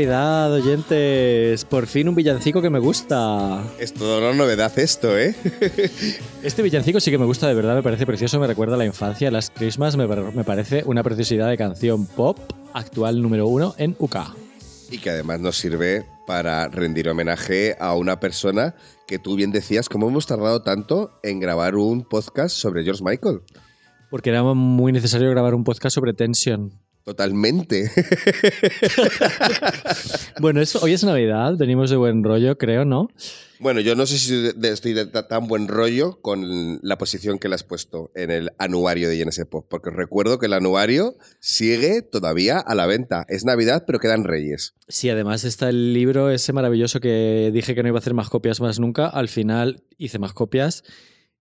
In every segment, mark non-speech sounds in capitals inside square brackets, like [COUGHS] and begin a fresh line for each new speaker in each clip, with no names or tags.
Navidad, oyentes. Por fin un villancico que me gusta.
Es toda una novedad esto, ¿eh? [LAUGHS]
Este villancico sí que me gusta, de verdad, me parece precioso, me recuerda a la infancia. Las Christmas me, me parece una preciosidad de canción pop actual número uno en UK.
Y que además nos sirve para rendir homenaje a una persona que tú bien decías, ¿cómo hemos tardado tanto en grabar un podcast sobre George Michael?
Porque era muy necesario grabar un podcast sobre Tension.
Totalmente. [LAUGHS]
bueno, eso, hoy es Navidad, venimos de buen rollo, creo, ¿no?
Bueno, yo no sé si estoy de tan buen rollo con la posición que le has puesto en el anuario de INS Pop, porque recuerdo que el anuario sigue todavía a la venta. Es Navidad, pero quedan Reyes.
Sí, además está el libro ese maravilloso que dije que no iba a hacer más copias más nunca. Al final hice más copias.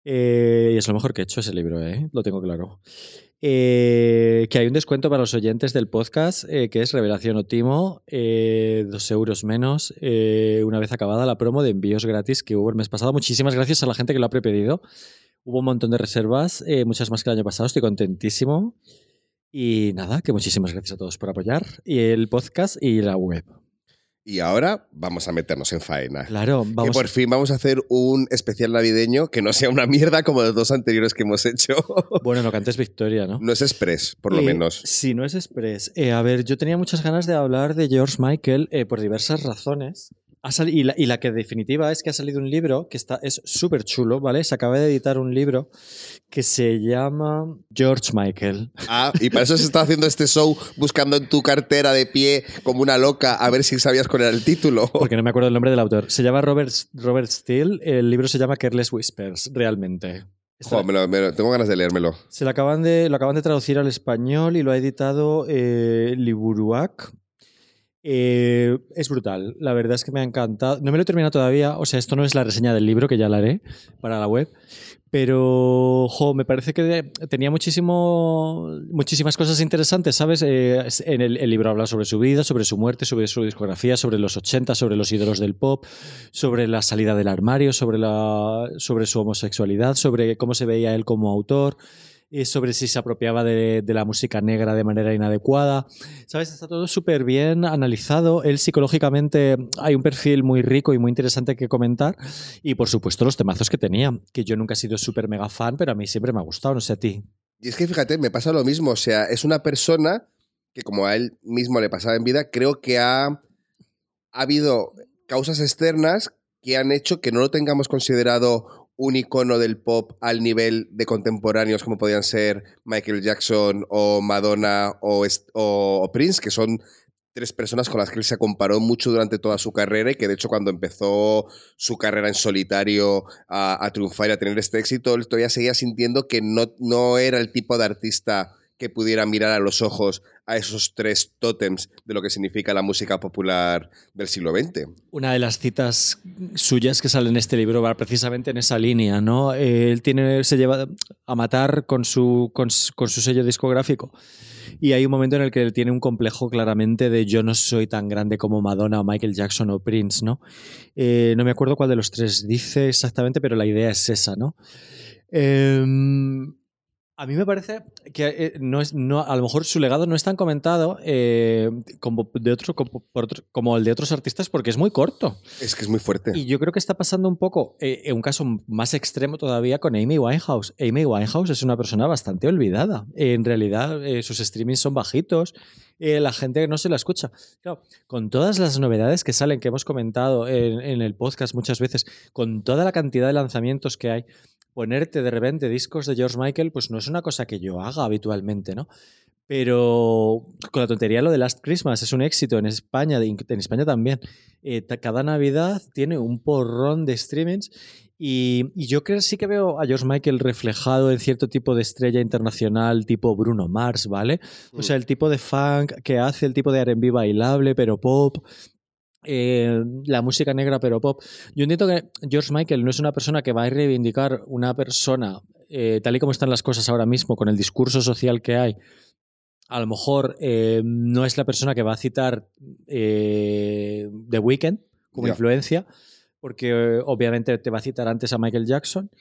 Eh, y es lo mejor que he hecho ese libro, ¿eh? lo tengo claro. Eh, que hay un descuento para los oyentes del podcast, eh, que es Revelación Otimo, eh, dos euros menos, una vez acabada la promo de envíos gratis que hubo el mes pasado. Muchísimas gracias a la gente que lo ha prepedido. Hubo un montón de reservas, muchas más que el año pasado, estoy contentísimo. Y nada, que muchísimas gracias a todos por apoyar y el podcast y la web.
Y ahora vamos a meternos en faena.
Claro, vamos.
Que por fin vamos a hacer un especial navideño que no sea una mierda como los dos anteriores que hemos hecho. [LAUGHS]
Bueno, no cantes Victoria, ¿no?
No es Express, por lo
Eh,
menos.
Sí, no es Express. Eh, a ver, yo tenía muchas ganas de hablar de George Michael eh, por diversas razones. Ha y, la, y la que definitiva es que ha salido un libro que está, es súper chulo, ¿vale? Se acaba de editar un libro que se llama George Michael.
Ah, y para eso se está haciendo este show buscando en tu cartera de pie como una loca a ver si sabías cuál era el título.
Porque no me acuerdo el nombre del autor. Se llama Robert, Robert Steele. El libro se llama Careless Whispers, realmente. Está-
Jo, me lo- me lo- tengo ganas de leérmelo.
Se lo acaban de, lo acaban de traducir al español y lo ha editado eh, Liburuac. Eh, es brutal, la verdad es que me ha encantado. No me lo he terminado todavía, o sea, esto no es la reseña del libro, que ya la haré para la web, pero me parece que tenía muchísimo, muchísimas cosas interesantes, ¿sabes? Eh, en el, el libro habla sobre su vida, sobre su muerte, sobre su discografía, sobre los 80, sobre los ídolos del pop, sobre la salida del armario, sobre, la, sobre su homosexualidad, sobre cómo se veía él como autor, eh, sobre si se apropiaba de, de la música negra de manera inadecuada. ¿Sabes? Está todo súper bien analizado. Él psicológicamente hay un perfil muy rico y muy interesante que comentar. Y por supuesto los temazos que tenía, que yo nunca he sido súper mega fan, pero a mí siempre me ha gustado, no sé a ti.
Y es que fíjate, me pasa lo mismo. O sea, es una persona que, como a él mismo le pasaba en vida, creo que ha, ha habido causas externas que han hecho que no lo tengamos considerado un icono del pop al nivel de contemporáneos como podían ser Michael Jackson o Madonna o, Prince, que son tres personas con las que él se comparó mucho durante toda su carrera y que de hecho cuando empezó su carrera en solitario a, a triunfar y a tener este éxito, él todavía seguía sintiendo que no, no era el tipo de artista que pudiera mirar a los ojos a esos tres tótems de lo que significa la música popular del siglo XX.
Una de las citas suyas que sale en este libro va precisamente en esa línea, ¿no? Él se lleva a matar con su, con, sello discográfico. Y hay un momento en el que él tiene un complejo claramente de yo no soy tan grande como Madonna o Michael Jackson o Prince, ¿no? Eh, no me acuerdo cuál de los tres dice exactamente, pero la idea es esa, ¿no? Em, a mí me parece que eh, no es, no, a lo mejor su legado no es tan comentado eh, como, de otro, como, por otro- como el de otros artistas porque es muy corto.
Es que es muy fuerte.
Y yo creo que está pasando un poco, eh, en un caso más extremo todavía, con Amy Winehouse. Amy Winehouse es una persona bastante olvidada. en realidad, eh, sus streamings son bajitos, la gente no se la escucha. Claro, con todas las novedades que salen, que hemos comentado en, en el podcast muchas veces, con toda la cantidad de lanzamientos que hay, ponerte de repente discos de George Michael, pues no es una cosa que yo haga habitualmente, ¿no? Pero con la tontería lo de Last Christmas es un éxito en España, en España también. Eh, cada Navidad tiene un porrón de streamings y, y yo creo sí que veo a George Michael reflejado en cierto tipo de estrella internacional tipo Bruno Mars, ¿vale? O sea, el tipo de funk que hace, el tipo de R&B bailable pero pop, eh, la música negra pero pop. Yo entiendo que George Michael no es una persona que va a reivindicar una persona eh, tal y como están las cosas ahora mismo con el discurso social que hay. A lo mejor eh, no es la persona que va a citar The Weeknd como influencia, porque obviamente te va a citar antes a Michael Jackson.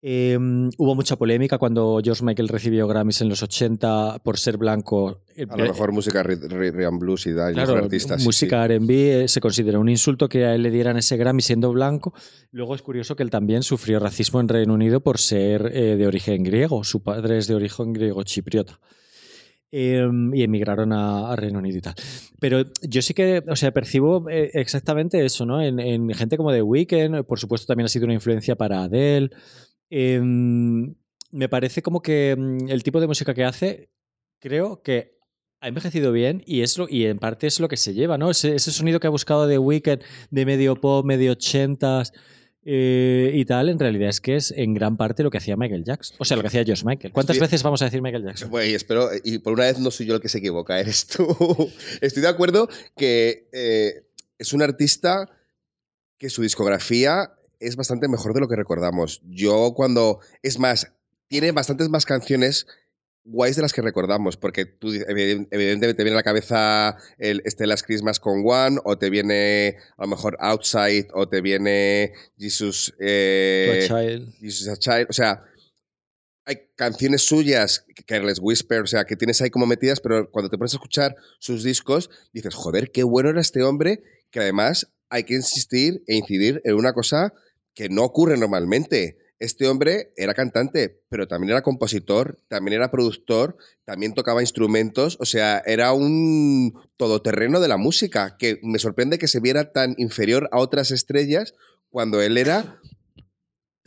Em, hubo mucha polémica cuando George Michael recibió Grammys en los 80 por ser blanco.
A lo mejor música Rhythm Blues y da,
claro,
artistas.
Música R&B eh, se consideró un insulto que a él le dieran ese Grammy siendo blanco. Luego es curioso que él también sufrió racismo en Reino Unido por ser eh, de origen griego. Su padre es de origen griego chipriota. Em, y emigraron a, Reino Unido y tal. Pero yo sí que, o sea, percibo eh, exactamente eso, ¿no? En, en, gente como The Weeknd, por supuesto también ha sido una influencia para Adele. Em, me parece como que mm, el tipo de música que hace, creo que ha envejecido bien y, es lo, y en parte es lo que se lleva, ¿no? Ese, sonido que ha buscado de Weekend, de medio pop, medio ochentas eh, y tal, en realidad es que es en gran parte lo que hacía Michael Jackson. O sea, lo que hacía George Michael. ¿Cuántas veces vamos a decir Michael Jackson?
Bueno, y espero, y por una vez no soy yo el que se equivoca, [LAUGHS] eres tú. Estoy de acuerdo que eh, es un artista que su discografía es bastante mejor de lo que recordamos. Yo cuando... Es más, tiene bastantes más canciones guays de las que recordamos, porque tú evidentemente te viene a la cabeza el este Last Christmas con One, o te viene a lo mejor Outside, o te viene Jesus, eh,
Child.
Jesus a Child. O sea, hay canciones suyas, Careless Whisper, o sea, que tienes ahí como metidas, pero cuando te pones a escuchar sus discos, dices, joder, qué bueno era este hombre, que además hay que insistir e incidir en una cosa que no ocurre normalmente. Este hombre era cantante, pero también era compositor, también era productor, también tocaba instrumentos, o sea, era un todoterreno de la música, que me sorprende que se viera tan inferior a otras estrellas cuando él era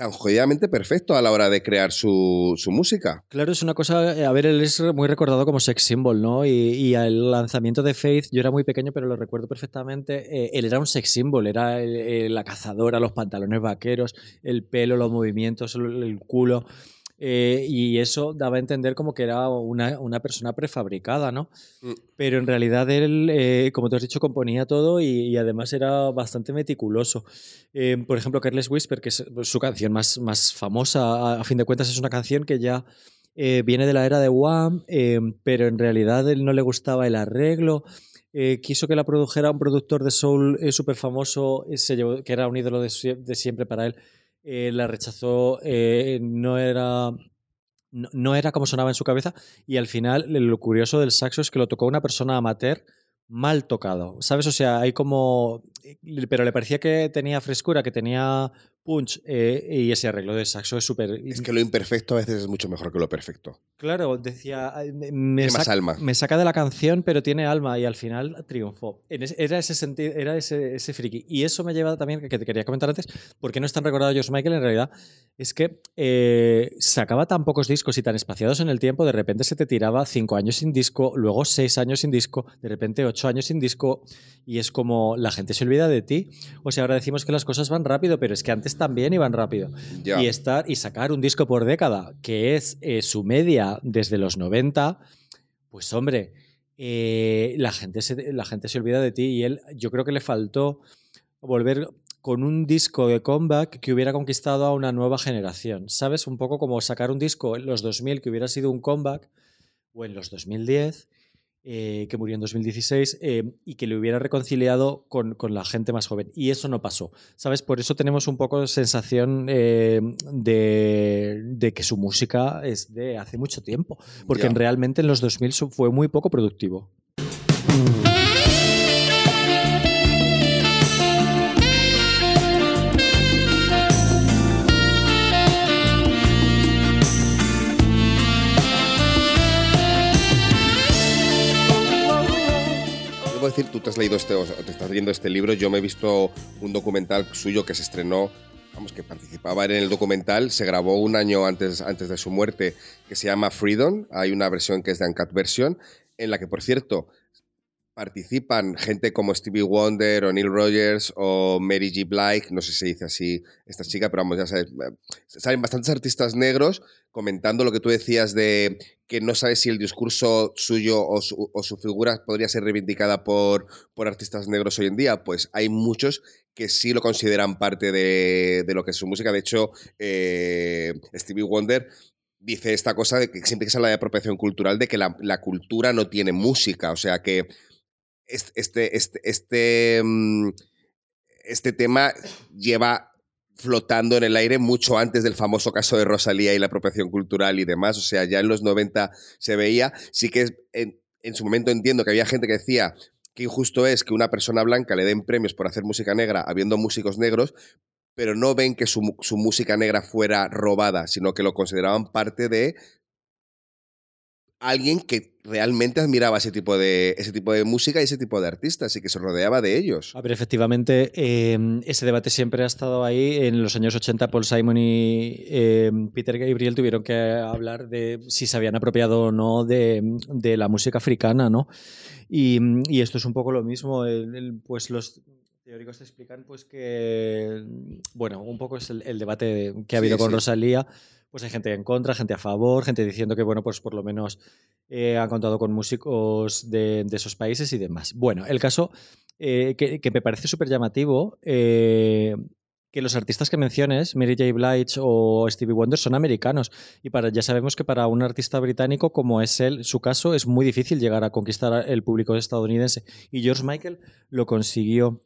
tan perfecto a la hora de crear su, música.
Claro, es una cosa, eh, a ver, él es muy recordado como sex symbol, ¿no? Y, el lanzamiento de Faith, yo era muy pequeño, pero lo recuerdo perfectamente, eh, él era un sex symbol, era la cazadora, los pantalones vaqueros, el pelo, los movimientos, el culo. Eh, y eso daba a entender como que era una, una persona prefabricada, ¿no? Mm. Pero en realidad él, eh, como te has dicho, componía todo y, además era bastante meticuloso. Eh, por ejemplo, Careless Whisper, que es su canción más, más famosa, a, fin de cuentas es una canción que ya viene de la era de Wham, pero en realidad él no le gustaba el arreglo. quiso que la produjera un productor de soul súper famoso, que era un ídolo de siempre para él, eh, la rechazó, eh, no era... No, era como sonaba en su cabeza y al final lo curioso del saxo es que lo tocó una persona amateur mal tocado, ¿sabes? O sea, hay como... Pero le parecía que tenía frescura, que tenía punch eh, y ese arreglo de saxo es súper...
Es que lo imperfecto a veces es mucho mejor que lo perfecto.
Claro, decía... Me,
más alma.
me saca de la canción, pero tiene alma y al final triunfó. Era ese sentido, era ese, ese friki. Y eso me lleva también, que te quería comentar antes, porque no es tan recordado George Michael en realidad, es que eh, sacaba tan pocos discos y tan espaciados en el tiempo, de repente se te tiraba cinco años sin disco, luego seis años sin disco, de repente ocho años sin disco, y es como la gente se olvida de ti. O sea, ahora decimos que las cosas van rápido, pero es que antes también iban rápido. Y, estar, y sacar un disco por década, que es eh, su media desde los 90, pues hombre, eh, la, gente se, la gente se olvida de ti y él, yo creo que le faltó volver con un disco de comeback que hubiera conquistado a una nueva generación. ¿Sabes? Un poco como sacar un disco en los 2000 que hubiera sido un comeback o en los 2010 eh, que murió en 2016, eh, y que le hubiera reconciliado con, la gente más joven. Y eso no pasó. ¿Sabes? Por eso tenemos un poco de sensación eh, de, que su música es de hace mucho tiempo. Porque realmente en los 2000 fue muy poco productivo.
Decir, tú te has leído este, o te estás leyendo este libro, yo me he visto un documental suyo que se estrenó, vamos, que participaba en el documental, se grabó un año antes, antes de su muerte, que se llama Freedom, hay una versión que es de Uncut Version, en la que, por cierto, participan gente como Stevie Wonder o Neil Rogers o Mary G. Blige, no sé si se dice así esta chica, pero vamos, ya sabes, eh, salen bastantes artistas negros comentando lo que tú decías de que no sabes si el discurso suyo o su, figura podría ser reivindicada por, por, artistas negros hoy en día, pues hay muchos que sí lo consideran parte de, lo que es su música. De hecho, eh, Stevie Wonder dice esta cosa de que siempre que se habla de apropiación cultural, de que la, la cultura no tiene música, o sea que este, este, este, este, tema lleva flotando en el aire mucho antes del famoso caso de Rosalía y la apropiación cultural y demás. O sea, ya en los 90 se veía. Sí que en, en su momento entiendo que había gente que decía que injusto es que una persona blanca le den premios por hacer música negra habiendo músicos negros, pero no ven que su, su música negra fuera robada, sino que lo consideraban parte de alguien que realmente admiraba ese tipo de, ese tipo de música y ese tipo de artistas y que se rodeaba de ellos.
A ver, efectivamente, eh, ese debate siempre ha estado ahí. En los años 80, Paul Simon y eh, Peter Gabriel tuvieron que hablar de si se habían apropiado o no de, de la música africana, ¿no? Y, y, esto es un poco lo mismo. El, el, pues los teóricos te explican pues que, bueno, un poco es el, el debate que ha habido sí, con sí. Rosalía pues hay gente en contra, gente a favor, gente diciendo que, bueno, pues por lo menos eh, han contado con músicos de, esos países y demás. Bueno, el caso eh, que, que, me parece súper llamativo, eh, que los artistas que menciones, Mary J. Blige o Stevie Wonder, son americanos. Y para, ya sabemos que para un artista británico como es él, su caso, es muy difícil llegar a conquistar el público estadounidense. Y George Michael lo consiguió.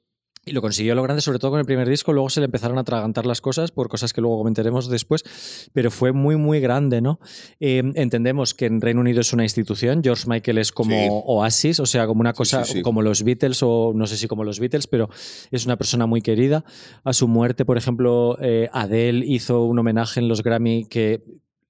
Y lo consiguió lo grande, sobre todo con el primer disco. Luego se le empezaron a atragantar las cosas por cosas que luego comentaremos después. Pero fue muy, muy grande, ¿no? Eh, entendemos que en Reino Unido es una institución. George Michael es como sí. Oasis, o sea, como una cosa sí, sí, como los Beatles, o no sé si como los Beatles, pero es una persona muy querida. A su muerte, por ejemplo, eh, Adele hizo un homenaje en los Grammy que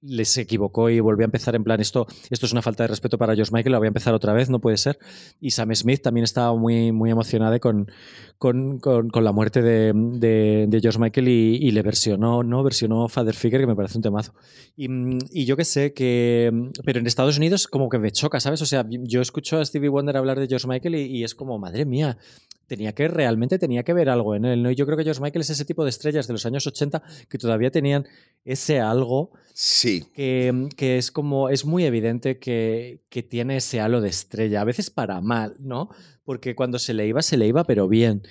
les equivocó y volvió a empezar en plan esto, esto es una falta de respeto para George Michael, la voy a empezar otra vez, no puede ser. Y Sam Smith también estaba muy, muy emocionada con, con, con, la muerte de, de, George Michael y, le versionó, ¿no? Versionó Father Figure, que me parece un temazo. Y, yo qué sé, que... Pero en Estados Unidos como que me choca, ¿sabes? O sea, yo escucho a Stevie Wonder hablar de George Michael y es como, madre mía, tenía que realmente tenía que ver algo en él, ¿no? Y yo creo que George Michael es ese tipo de estrellas de los años 80 que todavía tenían ese algo
sí.
que, que es como, es muy evidente que, que tiene ese halo de estrella, a veces para mal, ¿no? Porque cuando se le iba, se le iba, pero bien.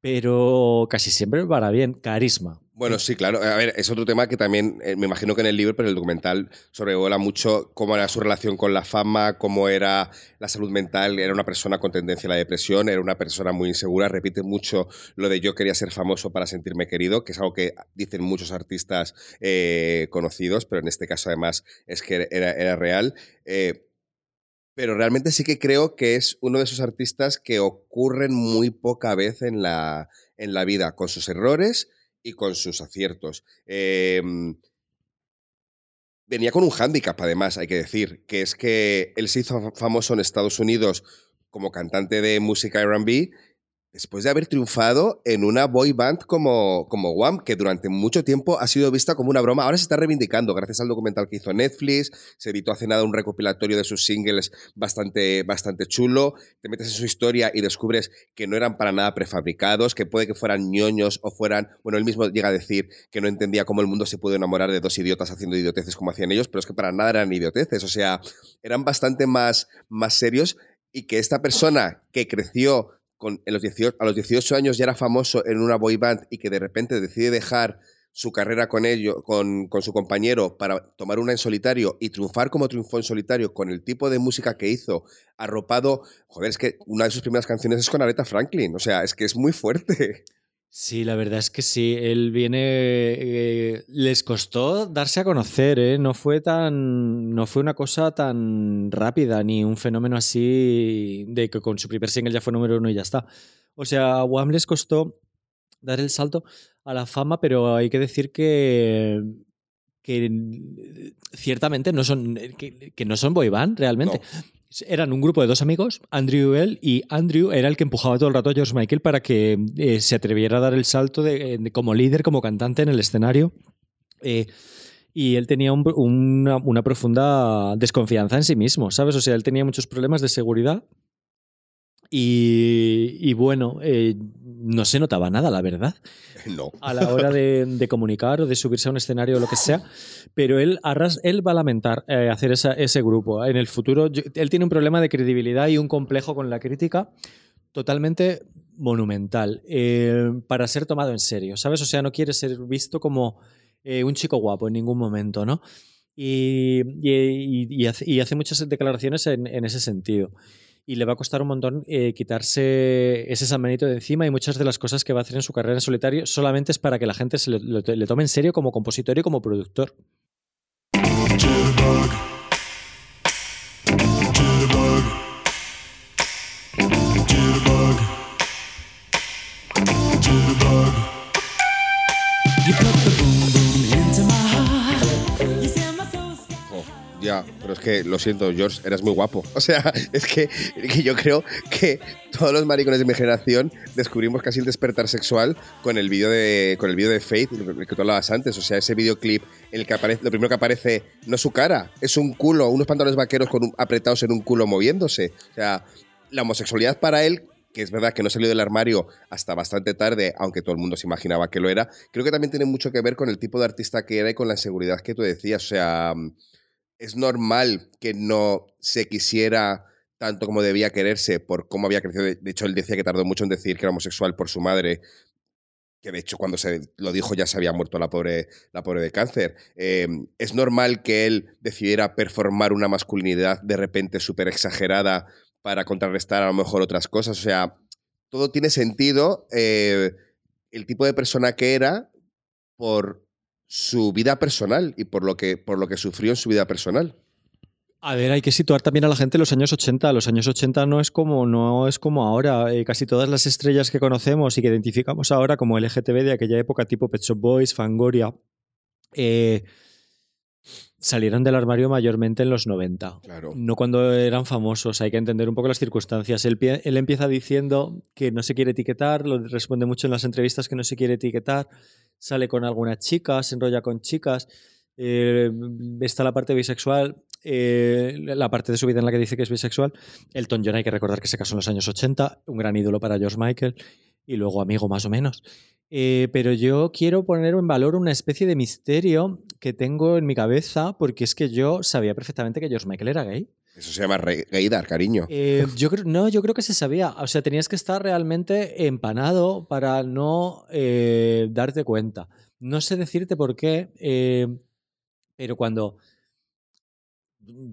Pero casi siempre para bien, carisma.
Bueno, sí, claro. A ver, es otro tema que también eh, me imagino que en el libro, pero el documental sobrevuela mucho cómo era su relación con la fama, cómo era la salud mental. Era una persona con tendencia a la depresión, era una persona muy insegura. Repite mucho lo de yo quería ser famoso para sentirme querido, que es algo que dicen muchos artistas eh, conocidos, pero en este caso además es que era, era real. Eh, pero realmente sí que creo que es uno de esos artistas que ocurren muy poca vez en la, en la vida, con sus errores y con sus aciertos. Eh, venía con un hándicap, además, hay que decir, que es que él se hizo famoso en Estados Unidos como cantante de música RB después de haber triunfado en una boy band como, como Wham, que durante mucho tiempo ha sido vista como una broma. Ahora se está reivindicando gracias al documental que hizo Netflix. Se editó hace nada un recopilatorio de sus singles bastante, bastante chulo. Te metes en su historia y descubres que no eran para nada prefabricados, que puede que fueran ñoños o fueran... Bueno, él mismo llega a decir que no entendía cómo el mundo se pudo enamorar de dos idiotas haciendo idioteces como hacían ellos, pero es que para nada eran idioteces. O sea, eran bastante más, más serios y que esta persona que creció en los 18, a los 18 años ya era famoso en una boy band y que de repente decide dejar su carrera con ello, con, con, su compañero, para tomar una en solitario y triunfar como triunfó en solitario con el tipo de música que hizo, arropado. Joder, es que una de sus primeras canciones es con Aretha Franklin. O sea, es que es muy fuerte.
Sí, la verdad es que sí. Él viene. Eh, les costó darse a conocer, ¿eh? No fue tan. No fue una cosa tan rápida, ni un fenómeno así de que con su primer single ya fue número uno y ya está. O sea, a Wham les costó dar el salto a la fama, pero hay que decir que. que ciertamente no son. que, que no son boy band realmente. Eran un grupo de dos amigos, Andrew y él, y Andrew era el que empujaba todo el rato a George Michael para que eh, se atreviera a dar el salto de, de, como líder, como cantante en el escenario. Eh, y él tenía un, una, una, profunda desconfianza en sí mismo, ¿sabes? O sea, él tenía muchos problemas de seguridad. Y, y bueno, eh, no se notaba nada, la verdad. [LAUGHS]
No.
A la hora de, de, comunicar o de subirse a un escenario o lo que sea. Pero él, arras, él va a lamentar eh, hacer esa, ese grupo. En el futuro, yo, él tiene un problema de credibilidad y un complejo con la crítica totalmente monumental eh, para ser tomado en serio, ¿sabes? O sea, no quiere ser visto como eh, un chico guapo en ningún momento, ¿no? Y, y, y, hace, y hace, muchas declaraciones en, en ese sentido. Y le va a costar un montón eh, quitarse ese San Benito de encima y muchas de las cosas que va a hacer en su carrera en solitario solamente es para que la gente se le, le tome en serio como compositor y como productor.
Ya, pero es que lo siento, George, eras muy guapo. [LAUGHS] O sea, es que, yo creo que todos los maricones de mi generación descubrimos casi el despertar sexual con el vídeo de con el vídeo de Faith, que tú hablabas antes. O sea, ese videoclip en el que aparece, lo primero que aparece no es su cara, es un culo, unos pantalones vaqueros con apretados en un culo moviéndose. O sea, la homosexualidad para él que es verdad que no salió del armario hasta bastante tarde, aunque todo el mundo se imaginaba que lo era, creo que también tiene mucho que ver con el tipo de artista que era y con la inseguridad que tú decías. O sea, es normal que no se quisiera tanto como debía quererse por cómo había crecido. De hecho, él decía que tardó mucho en decir que era homosexual por su madre, que de hecho cuando se lo dijo ya se había muerto la pobre, la pobre de cáncer. Eh, es normal que él decidiera performar una masculinidad de repente súper exagerada para contrarrestar a lo mejor otras cosas. O sea, todo tiene sentido. eh, el tipo de persona que era por su vida personal y por lo que, por lo que sufrió en su vida personal.
A ver, hay que situar también a la gente en los años 80. Los años 80 no es como, no es como ahora. Eh, casi todas las estrellas que conocemos y que identificamos ahora como LGTB de aquella época, tipo Pet Shop Boys, Fangoria, eh, salieron del armario mayormente en los 90.
Claro.
No cuando eran famosos, hay que entender un poco las circunstancias. Él empieza diciendo que no se quiere etiquetar, lo responde mucho en las entrevistas que no se quiere etiquetar, sale con algunas chicas, se enrolla con chicas, eh, está la parte bisexual, eh, la parte de su vida en la que dice que es bisexual. Elton John hay que recordar que se casó en los años 80, un gran ídolo para George Michael y luego amigo más o menos. Eh, pero yo quiero poner en valor una especie de misterio que tengo en mi cabeza porque es que yo sabía perfectamente que George Michael era gay.
Eso se llama gaydar, cariño.
Eh, yo creo, no, yo creo que se sabía. O sea, tenías que estar realmente empanado para no eh, darte cuenta. No sé decirte por qué, pero cuando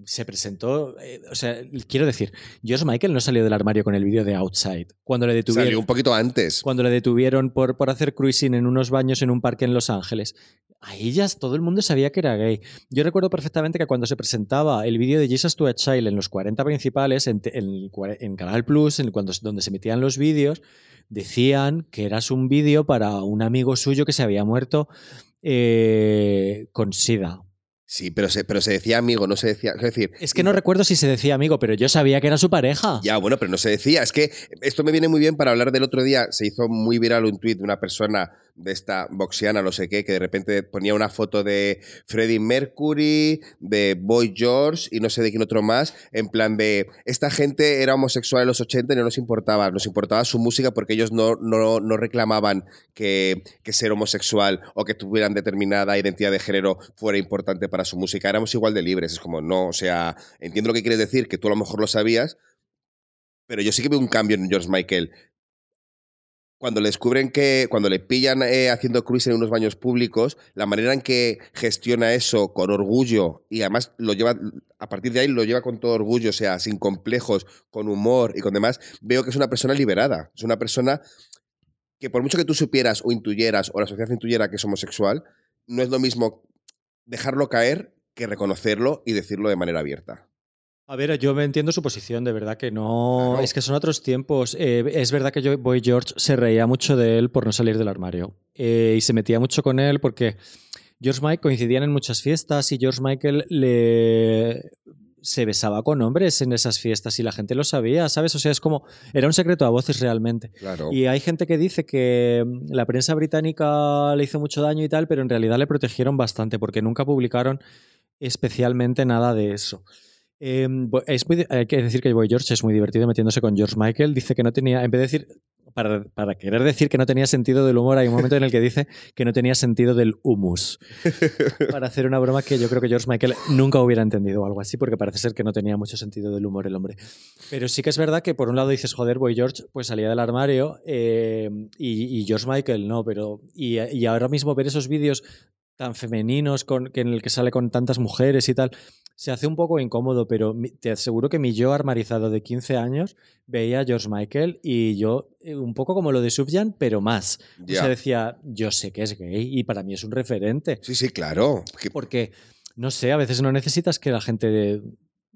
se presentó, eh, o sea, quiero decir, George Michael no salió del armario con el vídeo de Outside. Cuando le detuvieron,
Salió un poquito antes.
cuando le detuvieron por, por hacer cruising en unos baños en un parque en Los Ángeles. Ahí ya todo el mundo sabía que era gay. Yo recuerdo perfectamente que cuando se presentaba el vídeo de Jesus to a Child en los 40 principales, en, en Canal Plus, en cuando, donde se emitían los vídeos, decían que eras un vídeo para un amigo suyo que se había muerto eh, con SIDA.
Sí, pero se, pero se decía amigo, no se decía. Es decir,
Es que no recuerdo si se decía amigo, pero yo sabía que era su pareja.
Ya, bueno, pero no se decía. Es que esto me viene muy bien para hablar del otro día. Se hizo muy viral un tuit de una persona de esta boxiana, no sé qué, que de repente ponía una foto de Freddie Mercury, de Boy George y no sé de quién otro más, en plan de, esta gente era homosexual en los 80 y no nos importaba, nos importaba su música porque ellos no, no, no reclamaban que, que ser homosexual o que tuvieran determinada identidad de género fuera importante para su música. Éramos igual de libres. Es como, no, o sea, entiendo lo que quieres decir, que tú a lo mejor lo sabías, pero yo sí que veo un cambio en George Michael. Cuando le descubren que, cuando le pillan eh, haciendo cruising en unos baños públicos, la manera en que gestiona eso con orgullo y además lo lleva, a partir de ahí lo lleva con todo orgullo, o sea, sin complejos, con humor y con demás, veo que es una persona liberada. Es una persona que por mucho que tú supieras o intuyeras o la sociedad intuyera que es homosexual, no es lo mismo dejarlo caer que reconocerlo y decirlo de manera abierta.
A ver, yo me entiendo su posición, de verdad que no.
Claro.
Es que son otros tiempos. Eh, es verdad que yo, Boy George se reía mucho de él por no salir del armario. Eh, y se metía mucho con él porque George Michael coincidían en muchas fiestas y George Michael le se besaba con hombres en esas fiestas y la gente lo sabía, ¿sabes? O sea, es como. Era un secreto a voces realmente.
Claro.
Y hay gente que dice que mm, la prensa británica le hizo mucho daño y tal, pero en realidad le protegieron bastante porque nunca publicaron especialmente nada de eso. Eh, bo- es muy hay que decir que Boy George es muy divertido metiéndose con George Michael. Dice que no tenía, en vez de decir, para, para querer decir que no tenía sentido del humor, hay un momento en el que dice que no tenía sentido del humus. [LAUGHS] para hacer una broma que yo creo que George Michael nunca hubiera entendido o algo así, porque parece ser que no tenía mucho sentido del humor el hombre. Pero sí que es verdad que por un lado dices, joder, Boy George, pues salía del armario eh, y, y George Michael no, pero. Y, y ahora mismo ver esos vídeos tan femeninos con, que en el que sale con tantas mujeres y tal. Se hace un poco incómodo, pero te aseguro que mi yo armarizado de 15 años veía a George Michael y yo eh, un poco como lo de Sufjan, pero más. O
Ya.
sea, decía, yo sé que es gay y para mí es un referente.
Sí, sí, claro. Que-
Porque, no sé, a veces no necesitas que la gente...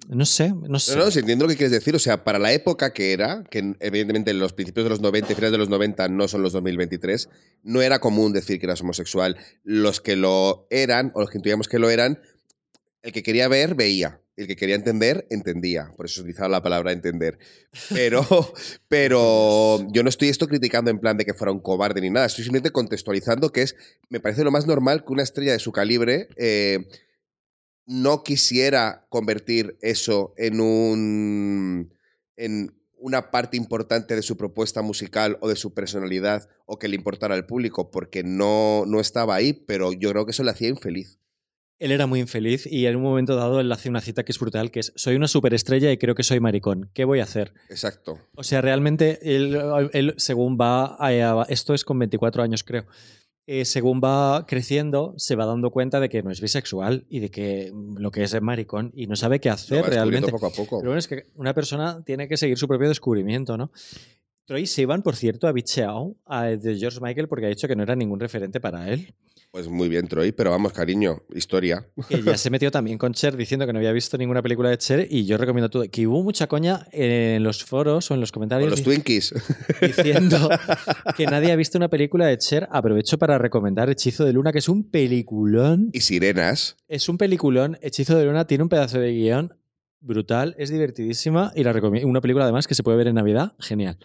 No sé, no sé.
No, no, sí, entiendo lo que quieres decir. O sea, para la época que era, que evidentemente en los principios de los 90 y finales de los 90 no son los 2023, no era común decir que eras homosexual. Los que lo eran, o los que intuíamos que lo eran, el que quería ver, veía. El que quería entender, entendía. Por eso utilizaba la palabra entender. Pero, [LAUGHS] pero yo no estoy esto criticando en plan de que fuera un cobarde ni nada. Estoy simplemente contextualizando que es, me parece lo más normal que una estrella de su calibre eh, no quisiera convertir eso en un en una parte importante de su propuesta musical o de su personalidad o que le importara al público porque no, no estaba ahí, pero yo creo que eso le hacía infeliz.
Él era muy infeliz y en un momento dado él hace una cita que es brutal, que es, soy una superestrella y creo que soy maricón. ¿Qué voy a hacer?
Exacto.
O sea, realmente él, él, según va, a- a- esto es con 24 años creo, eh, según va creciendo se va dando cuenta de que no es bisexual y de que lo que es es maricón y no sabe qué
Lo
hacer
va descubriendo
realmente.
poco a poco.
Pero bueno, es que una persona tiene que seguir su propio descubrimiento, ¿no? Troy Sivan, por cierto, ha bicheado a de George Michael porque ha dicho que no era ningún referente para él.
Pues muy bien, Troy, pero vamos, cariño, historia.
Que ya se metió también con Cher diciendo que no había visto ninguna película de Cher y yo recomiendo todo. Que hubo mucha coña en los foros o en los
Con
comentarios
los
dic-
Twinkies.
diciendo [LAUGHS] que nadie ha visto una película de Cher. Aprovecho para recomendar Hechizo de Luna, que es un peliculón.
y sirenas.
Es un peliculón. Hechizo de Luna tiene un pedazo de guion brutal, es divertidísima y la recomiendo. Una película además que se puede ver en Navidad, genial.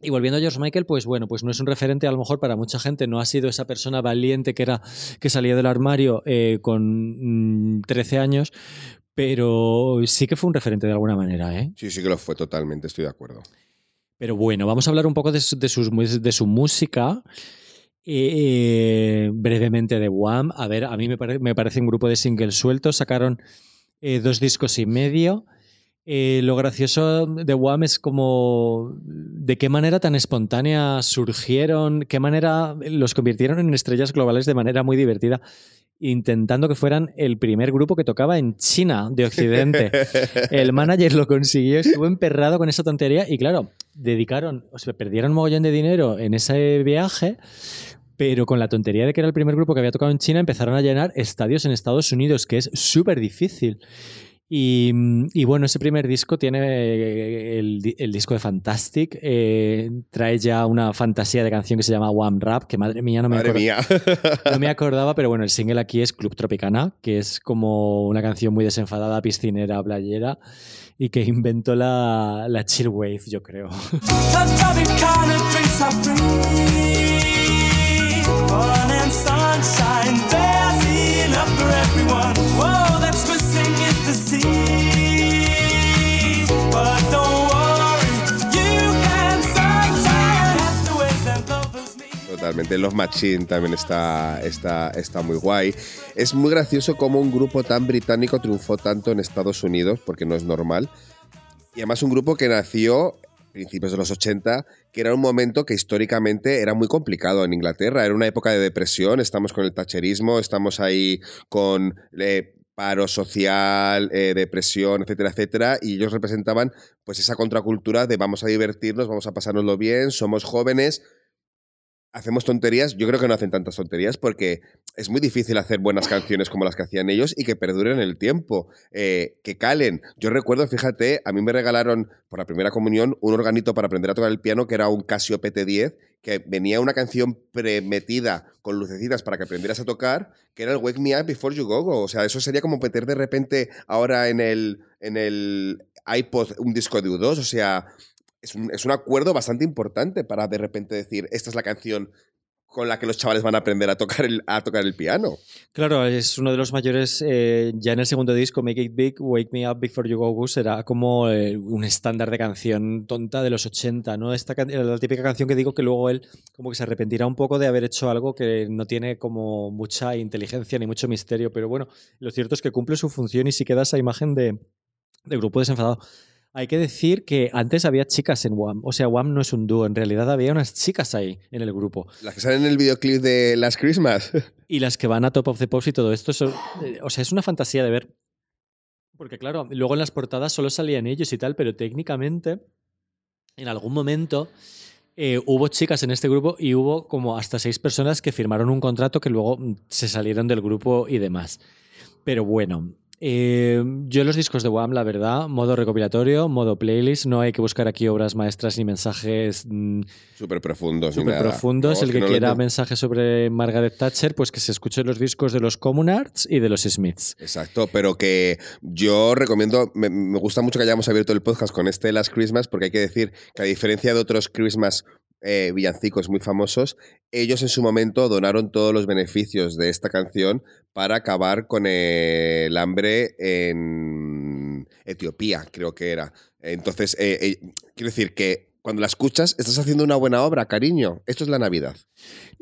Y volviendo a George Michael, pues bueno, pues no es un referente a lo mejor para mucha gente, no ha sido esa persona valiente que era que salía del armario eh, con mm, 13 años, pero sí que fue un referente de alguna manera, ¿eh?
Sí, sí que lo fue totalmente, estoy de acuerdo.
Pero bueno, vamos a hablar un poco de su, de sus mu- de su música. eh, brevemente de Wham. A ver, a mí me, pare- me parece un grupo de singles sueltos. Sacaron eh, dos discos y medio. Eh, lo gracioso de Wham es como de qué manera tan espontánea surgieron, qué manera los convirtieron en estrellas globales de manera muy divertida, intentando que fueran el primer grupo que tocaba en China de Occidente. [LAUGHS] El manager lo consiguió, estuvo emperrado con esa tontería y claro, dedicaron, o sea, perdieron un mogollón de dinero en ese viaje, pero con la tontería de que era el primer grupo que había tocado en China, empezaron a llenar estadios en Estados Unidos, que es súper difícil. Y, y bueno, ese primer disco tiene eh, el, di- el disco de Fantastic, eh, trae ya una fantasía de canción que se llama One Rap, que madre mía no me
Madre mía. [LAUGHS]
no me acordaba, pero bueno, el single aquí es Club Tropicana, que es como una canción muy desenfadada, piscinera, playera, y que inventó la, la chill wave, yo creo.
Totalmente. Los Machine también está, está, está muy guay. Es muy gracioso cómo un grupo tan británico triunfó tanto en Estados Unidos, porque no es normal. Y además un grupo que nació principios de los 80, que era un momento que históricamente era muy complicado en Inglaterra. Era una época de depresión, estamos con el tacherismo, estamos ahí con eh, paro social, eh, depresión, etcétera, etcétera. Y ellos representaban pues esa contracultura de vamos a divertirnos, vamos a pasárnoslo bien, somos jóvenes, hacemos tonterías, yo creo que no hacen tantas tonterías porque es muy difícil hacer buenas [LAUGHS] canciones como las que hacían ellos y que perduren en el tiempo, eh, que calen. Yo recuerdo, fíjate, a mí me regalaron por la primera comunión un organito para aprender a tocar el piano que era un Casio PT10, que venía una canción premetida con lucecitas para que aprendieras a tocar, que era el Wake Me Up Before You Go Go. O sea, eso sería como meter de repente ahora en el, en el iPod un disco de U2, o sea es un, es un acuerdo bastante importante para de repente decir, esta es la canción con la que los chavales van a aprender a tocar el, a tocar el piano.
Claro, es uno de los mayores, eh, ya en el segundo disco, Make It Big, Wake Me Up Before You Go Go, será como eh, un estándar de canción tonta de los 80, ¿no? Esta can- la típica canción que digo que luego él como que se arrepentirá un poco de haber hecho algo que no tiene como mucha inteligencia ni mucho misterio, pero bueno, lo cierto es que cumple su función y sí queda esa imagen de, de grupo desenfadado. Hay que decir que antes había chicas en Wham. O sea, Wham no es un dúo. En realidad había unas chicas ahí en el grupo.
Las que salen en el videoclip de Last Christmas. [LAUGHS]
Y las que van a Top of the Pops y todo esto. son- eh, o sea, es una fantasía de ver Porque claro, luego en las portadas solo salían ellos y tal, pero técnicamente, en algún momento, eh, hubo chicas en este grupo y hubo como hasta seis personas que firmaron un contrato que luego mm, se salieron del grupo y demás. Pero bueno, eh, yo los discos de Wham, la verdad, modo recopilatorio, modo playlist, no hay que buscar aquí obras maestras ni mensajes mm,
Súper profundos. nada.
profundos.
No,
El que
no
quiera mensajes sobre Margaret Thatcher, pues que se escuche los discos de los Common Arts y de los Smiths.
Exacto, pero que yo recomiendo, me, me gusta mucho que hayamos abierto el podcast con este Last Christmas, porque hay que decir que a diferencia de otros Christmas eh, villancicos muy famosos, ellos en su momento donaron todos los beneficios de esta canción para acabar con el hambre en Etiopía, creo que era. Entonces, eh, eh, quiero decir que cuando la escuchas, estás haciendo una buena obra, cariño. Esto es la Navidad.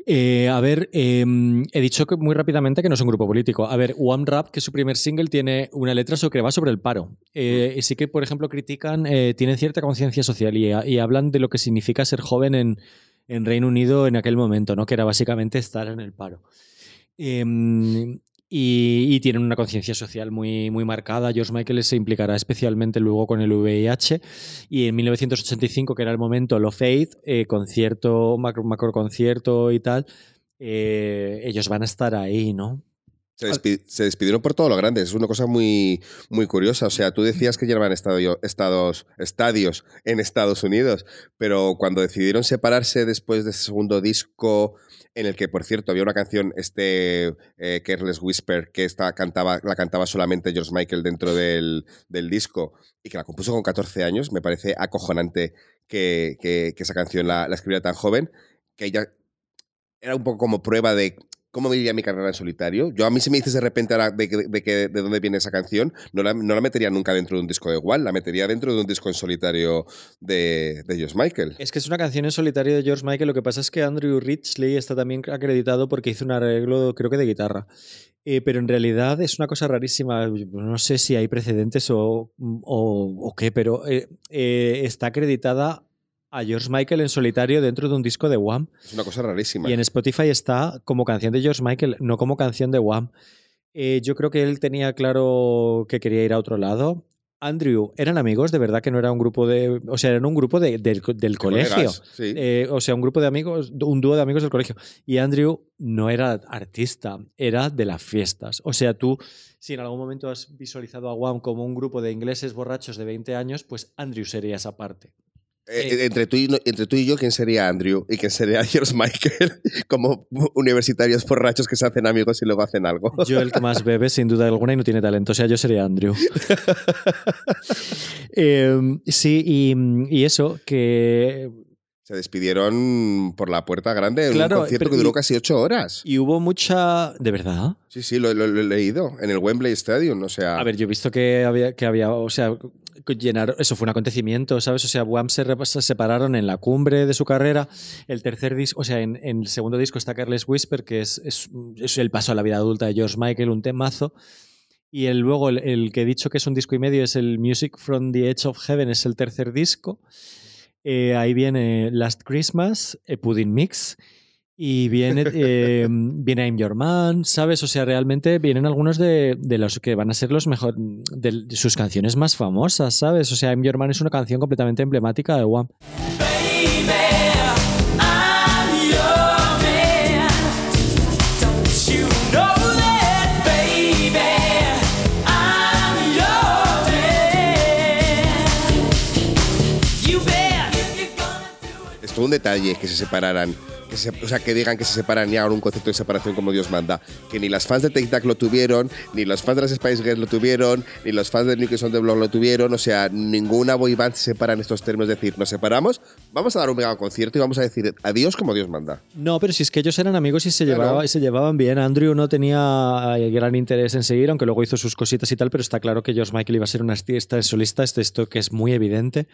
Eh, a ver, eh, he dicho muy rápidamente que no es un grupo político. A ver, One Rap, que es su primer single, tiene una letra sobre que va sobre el paro. Eh, y sí que, por ejemplo, critican, eh, tienen cierta conciencia social y, hablan de lo que significa ser joven en, en Reino Unido en aquel momento, ¿no? Que era básicamente estar en el paro. Y, tienen una conciencia social muy, muy marcada. George Michael se implicará especialmente luego con el VIH. Y en 1985, que era el momento Lo Faith, eh, concierto, macro, macro concierto y tal, eh, ellos van a estar ahí, ¿no?
Se, despi- se despidieron por todo lo grande. Es una cosa muy, muy curiosa. O sea, tú decías que llevaban estadio- estadios en Estados Unidos, pero cuando decidieron separarse después de ese segundo disco, en el que, por cierto, había una canción, este eh, Careless Whisper, que esta cantaba, la cantaba solamente George Michael dentro del, del disco y que la compuso con 14 años, me parece acojonante que, que- que esa canción la, la escribiera tan joven, que ella era un poco como prueba de cómo viviría mi carrera en solitario. Yo a mí si me dices de repente ahora de, de, de dónde viene esa canción, no la, no la metería nunca dentro de un disco de igual, la metería dentro de un disco en solitario de, de George Michael.
Es que es una canción en solitario de George Michael. Lo que pasa es que Andrew Ridgely está también acreditado porque hizo un arreglo, creo que de guitarra. Eh, pero en realidad es una cosa rarísima. No sé si hay precedentes o, o- o qué, pero eh, eh, está acreditada a George Michael en solitario dentro de un disco de Wham.
Es una cosa rarísima.
Y en Spotify está como canción de George Michael, no como canción de Wham. Eh, yo creo que él tenía claro que quería ir a otro lado. Andrew, eran amigos, de verdad que no era un grupo de. O sea, eran un grupo de- del, del
De
colegio.
colegas, sí.
Eh, o sea, un grupo de amigos, un dúo de amigos del colegio. Y Andrew no era artista, era de las fiestas. O sea, tú, si en algún momento has visualizado a Wham como un grupo de ingleses borrachos de 20 años, pues Andrew sería esa parte.
Eh, entre, tú y, entre tú y yo, ¿quién sería Andrew? ¿Y quién sería [LAUGHS] George Michael? [LAUGHS] Como universitarios borrachos que se hacen amigos y luego hacen algo.
Yo el que más bebe, sin duda alguna, y no tiene talento. O sea, yo sería Andrew. [LAUGHS] Eh, sí, y, y eso, que...
Se despidieron por la puerta grande en
Claro,
un concierto que duró
y-
casi ocho horas.
Y hubo mucha... ¿De verdad?
Sí, sí, lo, lo- lo he leído. En el Wembley Stadium, o sea...
A ver, yo he visto que había, que había o sea, llenar, eso fue un acontecimiento, ¿sabes? O sea, Wham se, separaron en la cumbre de su carrera. El tercer disco, o sea, en, en el segundo disco está Careless Whisper, que es, es, es el paso a la vida adulta de George Michael, un temazo. Y el, luego el, el que he dicho que es un disco y medio es el Music from the Edge of Heaven, es el tercer disco. Eh, ahí viene Last Christmas, eh, Pudding Mix. Y viene, eh, [LAUGHS] viene I'm Your Man, ¿sabes? O sea, realmente vienen algunos de, de los que van a ser los mejores, de sus canciones más famosas, ¿sabes? O sea, I'm Your Man es una canción completamente emblemática de Wham.
Baby,
un detalle que se separaran. Que se- o sea, que digan que se separan y hagan un concepto de separación como Dios manda. Que ni las fans de Tic Tac lo tuvieron, ni los fans de las Spice Girls lo tuvieron, ni los fans de on the Block lo tuvieron. O sea, ninguna boy band se separa en estos términos. Es decir, nos separamos, vamos a dar un mega concierto y vamos a decir adiós como Dios manda.
No, pero si es que ellos eran amigos y se,
Claro.
llevaba- y se llevaban bien. Andrew no tenía eh, gran interés en seguir, aunque luego hizo sus cositas y tal, pero está claro que George Michael iba a ser un artista solista, es de esto que es muy evidente.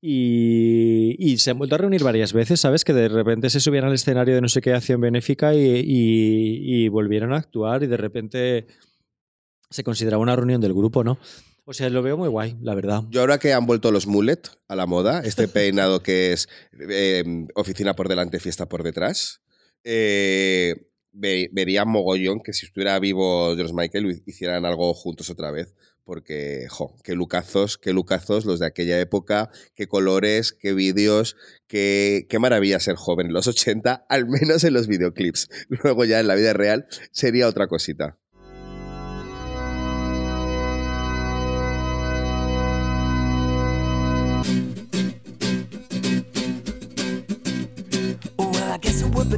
Y, y se han vuelto a reunir varias veces, ¿sabes? Que de repente se subían al escenario de no sé qué acción benéfica y, y- y volvieron a actuar y de repente se consideraba una reunión del grupo, ¿no? O sea, lo veo muy guay, la verdad.
Yo ahora que han vuelto los mullet a la moda, este [LAUGHS] peinado que es eh, oficina por delante, fiesta por detrás, eh, ve- vería mogollón que si estuviera vivo George Michael hicieran algo juntos otra vez. Porque, jo, qué lucazos, qué lucazos los de aquella época, qué colores, qué vídeos, qué, qué maravilla ser joven en los [LAUGHS] 80, al menos en los videoclips. [LAUGHS] Luego ya en la vida real sería otra cosita.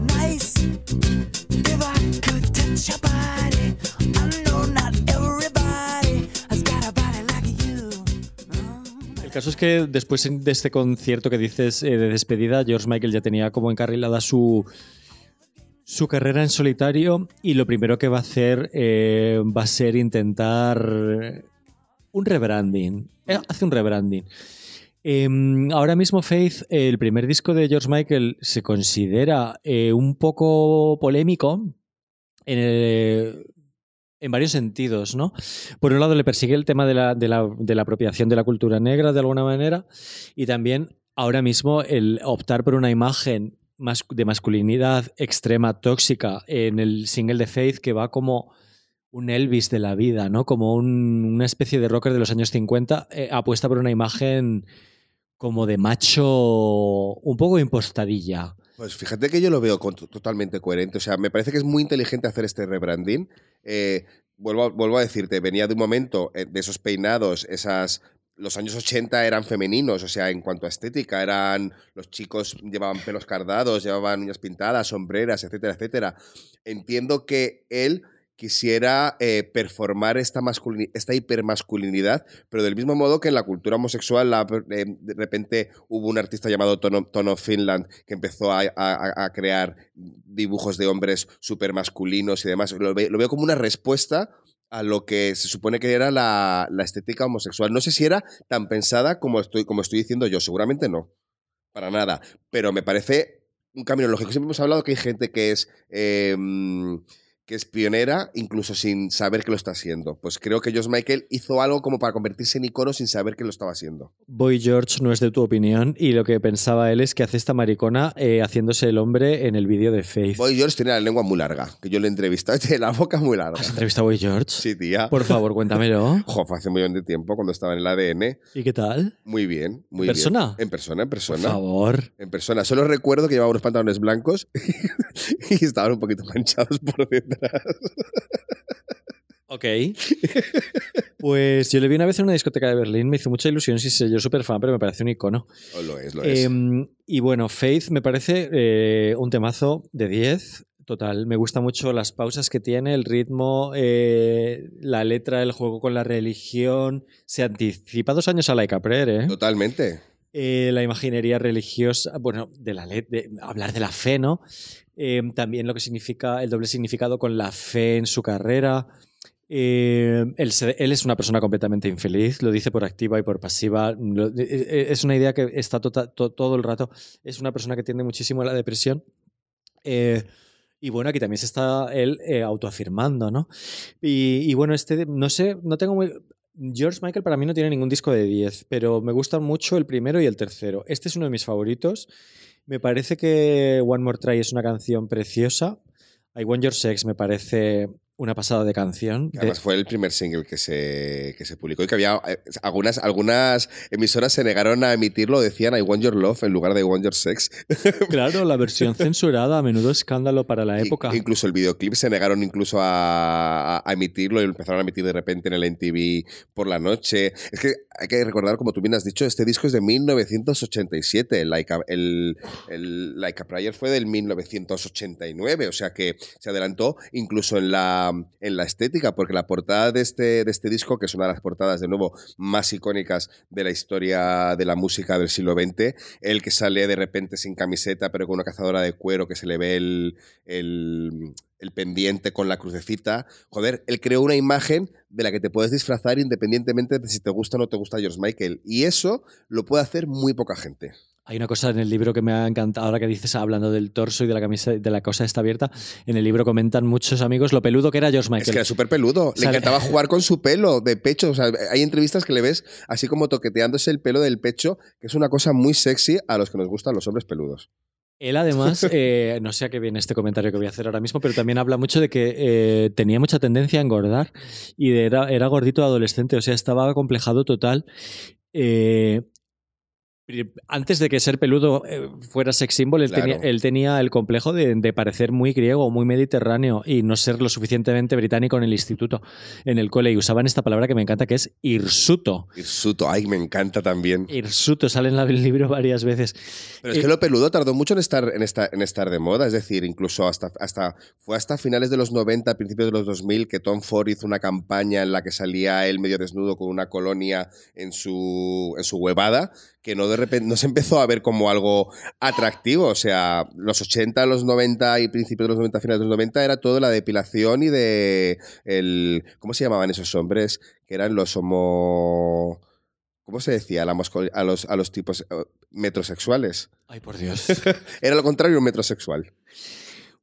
Nice
caso es que después de este concierto que dices eh, de despedida, George Michael ya tenía como encarrilada su, su carrera en solitario y lo primero que va a hacer eh, va a ser intentar un rebranding. Eh, Hace un rebranding. Em, ahora mismo Faith, el primer disco de George Michael, se considera un poco polémico en, el- en varios sentidos, ¿no? Por un lado, le persigue el tema de la, de la- de la apropiación de la cultura negra de alguna manera y también ahora mismo el optar por una imagen de masculinidad extrema, tóxica, en el single de Faith que va como un Elvis de la vida, ¿no? Como un- una especie de rocker de los años 50, eh, apuesta por una imagen como de macho un poco impostadilla.
Pues fíjate que yo lo veo totalmente coherente. O sea, me parece que es muy inteligente hacer este rebranding. Eh, vuelvo a decirte, venía de un momento eh, de esos peinados, esas. Los años 80 eran femeninos, o sea, en cuanto a estética, eran. Los chicos llevaban pelos cardados, llevaban uñas pintadas, sombreras, etcétera, etcétera. Entiendo que él quisiera eh, performar esta, esta hipermasculinidad, pero del mismo modo que en la cultura homosexual eh, de repente hubo un artista llamado Tono, Finland que empezó a, crear dibujos de hombres súper masculinos y demás. Lo, ve- lo veo como una respuesta a lo que se supone que era la, estética homosexual. No sé si era tan pensada como estoy, como estoy diciendo yo, seguramente no, para nada, pero me parece un camino lógico. Siempre hemos hablado que hay gente que es... eh, que es pionera incluso sin saber que lo está haciendo. Pues creo que George Michael hizo algo como para convertirse en icono sin saber que lo estaba haciendo.
Boy George no es de tu opinión y lo que pensaba él es que hace esta maricona eh, haciéndose el hombre en el vídeo de Faith.
Boy George tiene la lengua muy larga, que yo le he entrevistado y [LAUGHS] tiene la boca muy larga.
¿Has entrevistado a Boy George?
Sí, tía.
Por favor, cuéntamelo. [LAUGHS]
Jo, fue hace un millón de tiempo cuando estaba en el ADN.
¿Y qué tal?
Muy bien, muy
¿En
bien.
persona?
En persona, en
Por
persona.
favor.
En persona. Solo recuerdo que llevaba unos pantalones blancos [LAUGHS] y estaban un poquito manchados por
Ok. Pues yo le vi una vez en una discoteca de Berlín, me hizo mucha ilusión, sí yo súper fan, pero me parece un icono.
Oh, lo es, lo es.
Em, y bueno, Faith me parece eh, un temazo de 10. Total, me gusta mucho las pausas que tiene, el ritmo, eh, la letra, el juego con la religión. Se anticipa dos años a Laika Prayer, ¿eh?
Totalmente.
Eh, la imaginería religiosa, bueno, de la de hablar de la fe, ¿no? Eh, también lo que significa el doble significado con la fe en su carrera. Eh, él, es una persona completamente infeliz, lo dice por activa y por pasiva. Eh, eh, es una idea que está tota- to- todo el rato. Es una persona que tiende muchísimo a la depresión. Eh, y bueno, aquí también se está él eh, autoafirmando, ¿no? Y, y bueno, este, no sé, no tengo muy... George Michael para mí no tiene ningún disco de 10, pero me gustan mucho el primero y el tercero. Este es uno de mis favoritos. Me parece que One More Try es una canción preciosa. I Want Your Sex me parece una pasada de canción.
Que Además fue el primer single que se, que se publicó y que había eh, algunas, algunas emisoras se negaron a emitirlo, decían I want your love en lugar de I want your sex. [LAUGHS]
claro, la versión censurada, a menudo escándalo para la
Y-
época.
incluso el videoclip se negaron incluso a, emitirlo y lo empezaron a emitir de repente en el NTV por la noche. Es que hay que recordar, como tú bien has dicho, este disco es de 1987. El Like a, el, el Like a Prayer fue del 1989, o sea que se adelantó incluso en la, en la estética, porque la portada de este, de este disco, que es una de las portadas de nuevo más icónicas de la historia de la música del siglo XX, el que sale de repente sin camiseta, pero con una cazadora de cuero que se le ve el, el, el pendiente con la crucecita. Joder, él creó una imagen de la que te puedes disfrazar independientemente de si te gusta o no te gusta George Michael. Y eso lo puede hacer muy poca gente.
Hay una cosa en el libro que me ha encantado, ahora que dices hablando del torso y de la camisa, de la cosa está abierta, en el libro comentan muchos amigos lo peludo que era George Michael.
Es que era súper peludo. Le
Sale-
encantaba jugar con su pelo de pecho. O sea, hay entrevistas que le ves así como toqueteándose el pelo del pecho, que es una cosa muy sexy a los que nos gustan los hombres peludos.
Él además, [LAUGHS] eh, no sé a qué viene este comentario que voy a hacer ahora mismo, pero también habla mucho de que eh, tenía mucha tendencia a engordar y de- era, era gordito adolescente, o sea, estaba complejado total. Eh, antes de que ser peludo eh, fuera sex symbol, él,
Claro.
tenía, él tenía el complejo de, de parecer muy griego, muy mediterráneo y no ser lo suficientemente británico en el instituto, en el cole. Y usaban esta palabra que me encanta, que es hirsuto.
Hirsuto, ay, me encanta también.
Hirsuto sale en el libro varias veces.
Pero es que lo peludo tardó mucho en estar, en estar, en estar de moda, es decir, incluso hasta, hasta fue hasta finales de los 90, principios de los 2000, que Tom Ford hizo una campaña en la que salía él medio desnudo con una colonia en su, en su huevada, que no de repente no se empezó a ver como algo atractivo. O sea, los 80, los 90 y principios de los 90, finales de los 90 era todo la depilación y de el ¿cómo se llamaban esos hombres? Que eran los homo ¿Cómo se decía a, la mascul- a los, a los tipos eh, metrosexuales?
Ay, por Dios. [LAUGHS]
Era lo contrario un metrosexual.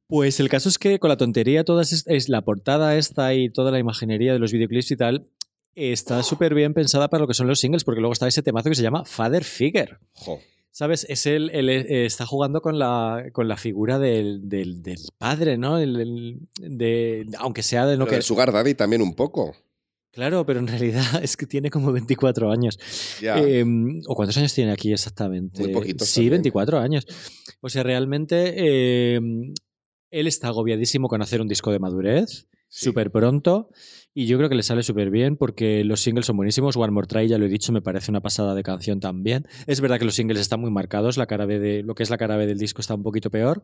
Pues el caso es que con la tontería, toda es, es la portada esta y toda la imaginería de los videoclips y tal, está súper bien pensada para lo que son los singles, porque luego está ese temazo que se llama Father Figure.
Jo.
¿Sabes? Es el, el- eh, está jugando con la, con la figura del, del- del padre, ¿no? El- de, aunque sea de no
Lo
que.
Sugar Daddy también un poco.
Claro, pero en realidad [LAUGHS] es que tiene como 24 años.
Ya.
Eh, ¿O cuántos años tiene aquí exactamente?
Muy poquitos
Sí,
también.
24 años. O sea, realmente eh, él está agobiadísimo con hacer un disco de madurez,
Sí.
súper pronto, y yo creo que le sale súper bien porque los singles son buenísimos. One More Try, ya lo he dicho, me parece una pasada de canción también. Es verdad que los singles están muy marcados, la cara B de, lo que es la cara B del disco está un poquito peor,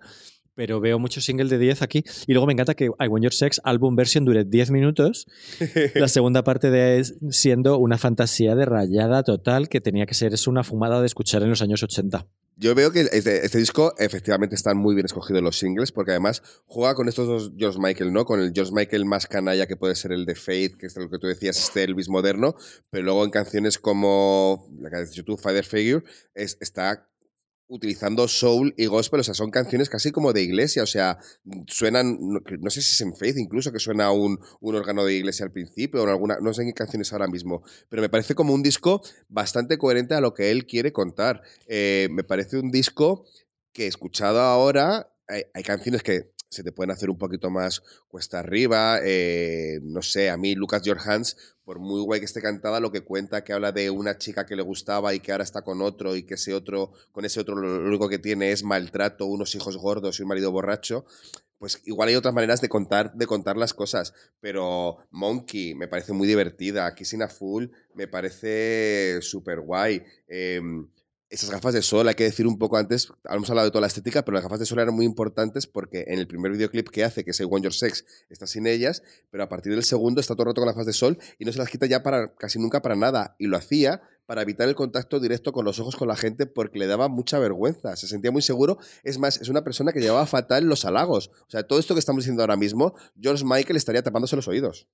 pero veo muchos singles de 10 aquí. Y luego me encanta que I Want Your Sex, álbum version, dure 10 minutos [LAUGHS] la segunda parte de es siendo una fantasía de rayada total que tenía que ser es una fumada de escuchar en los años 80.
Yo veo que este, este disco efectivamente están muy bien escogidos los singles porque además juega con estos dos George Michael, ¿no? Con el George Michael más canalla que puede ser el de Faith, que es lo que tú decías, este Elvis moderno, pero luego en canciones como la que has dicho tú, Father Figure, es, está utilizando soul y gospel, o sea, son canciones casi como de iglesia, o sea, suenan, no, sé si es en Faith incluso, que suena un, un órgano de iglesia al principio, o en alguna, no sé en qué canciones ahora mismo, pero me parece como un disco bastante coherente a lo que él quiere contar. Eh, me parece un disco que escuchado ahora, hay, hay canciones que se te pueden hacer un poquito más cuesta arriba, eh, no sé, a mí Lucas Hans por muy guay que esté cantada, lo que cuenta que habla de una chica que le gustaba y que ahora está con otro y que ese otro, con ese otro lo único que tiene es maltrato, unos hijos gordos y un marido borracho, pues igual hay otras maneras de contar, de contar las cosas, pero Monkey me parece muy divertida, Kissing a Fool me parece súper guay. em, esas gafas de sol, hay que decir un poco antes, hemos hablado de toda la estética, pero las gafas de sol eran muy importantes porque en el primer videoclip que hace, que es I Want Your Sex, está sin ellas, pero a partir del segundo está todo el con las gafas de sol y no se las quita ya para casi nunca para nada. Y lo hacía para evitar el contacto directo con los ojos con la gente porque le daba mucha vergüenza, se sentía muy seguro. Es más, es una persona que llevaba fatal los halagos. O sea, todo esto que estamos diciendo ahora mismo, George Michael estaría tapándose los oídos.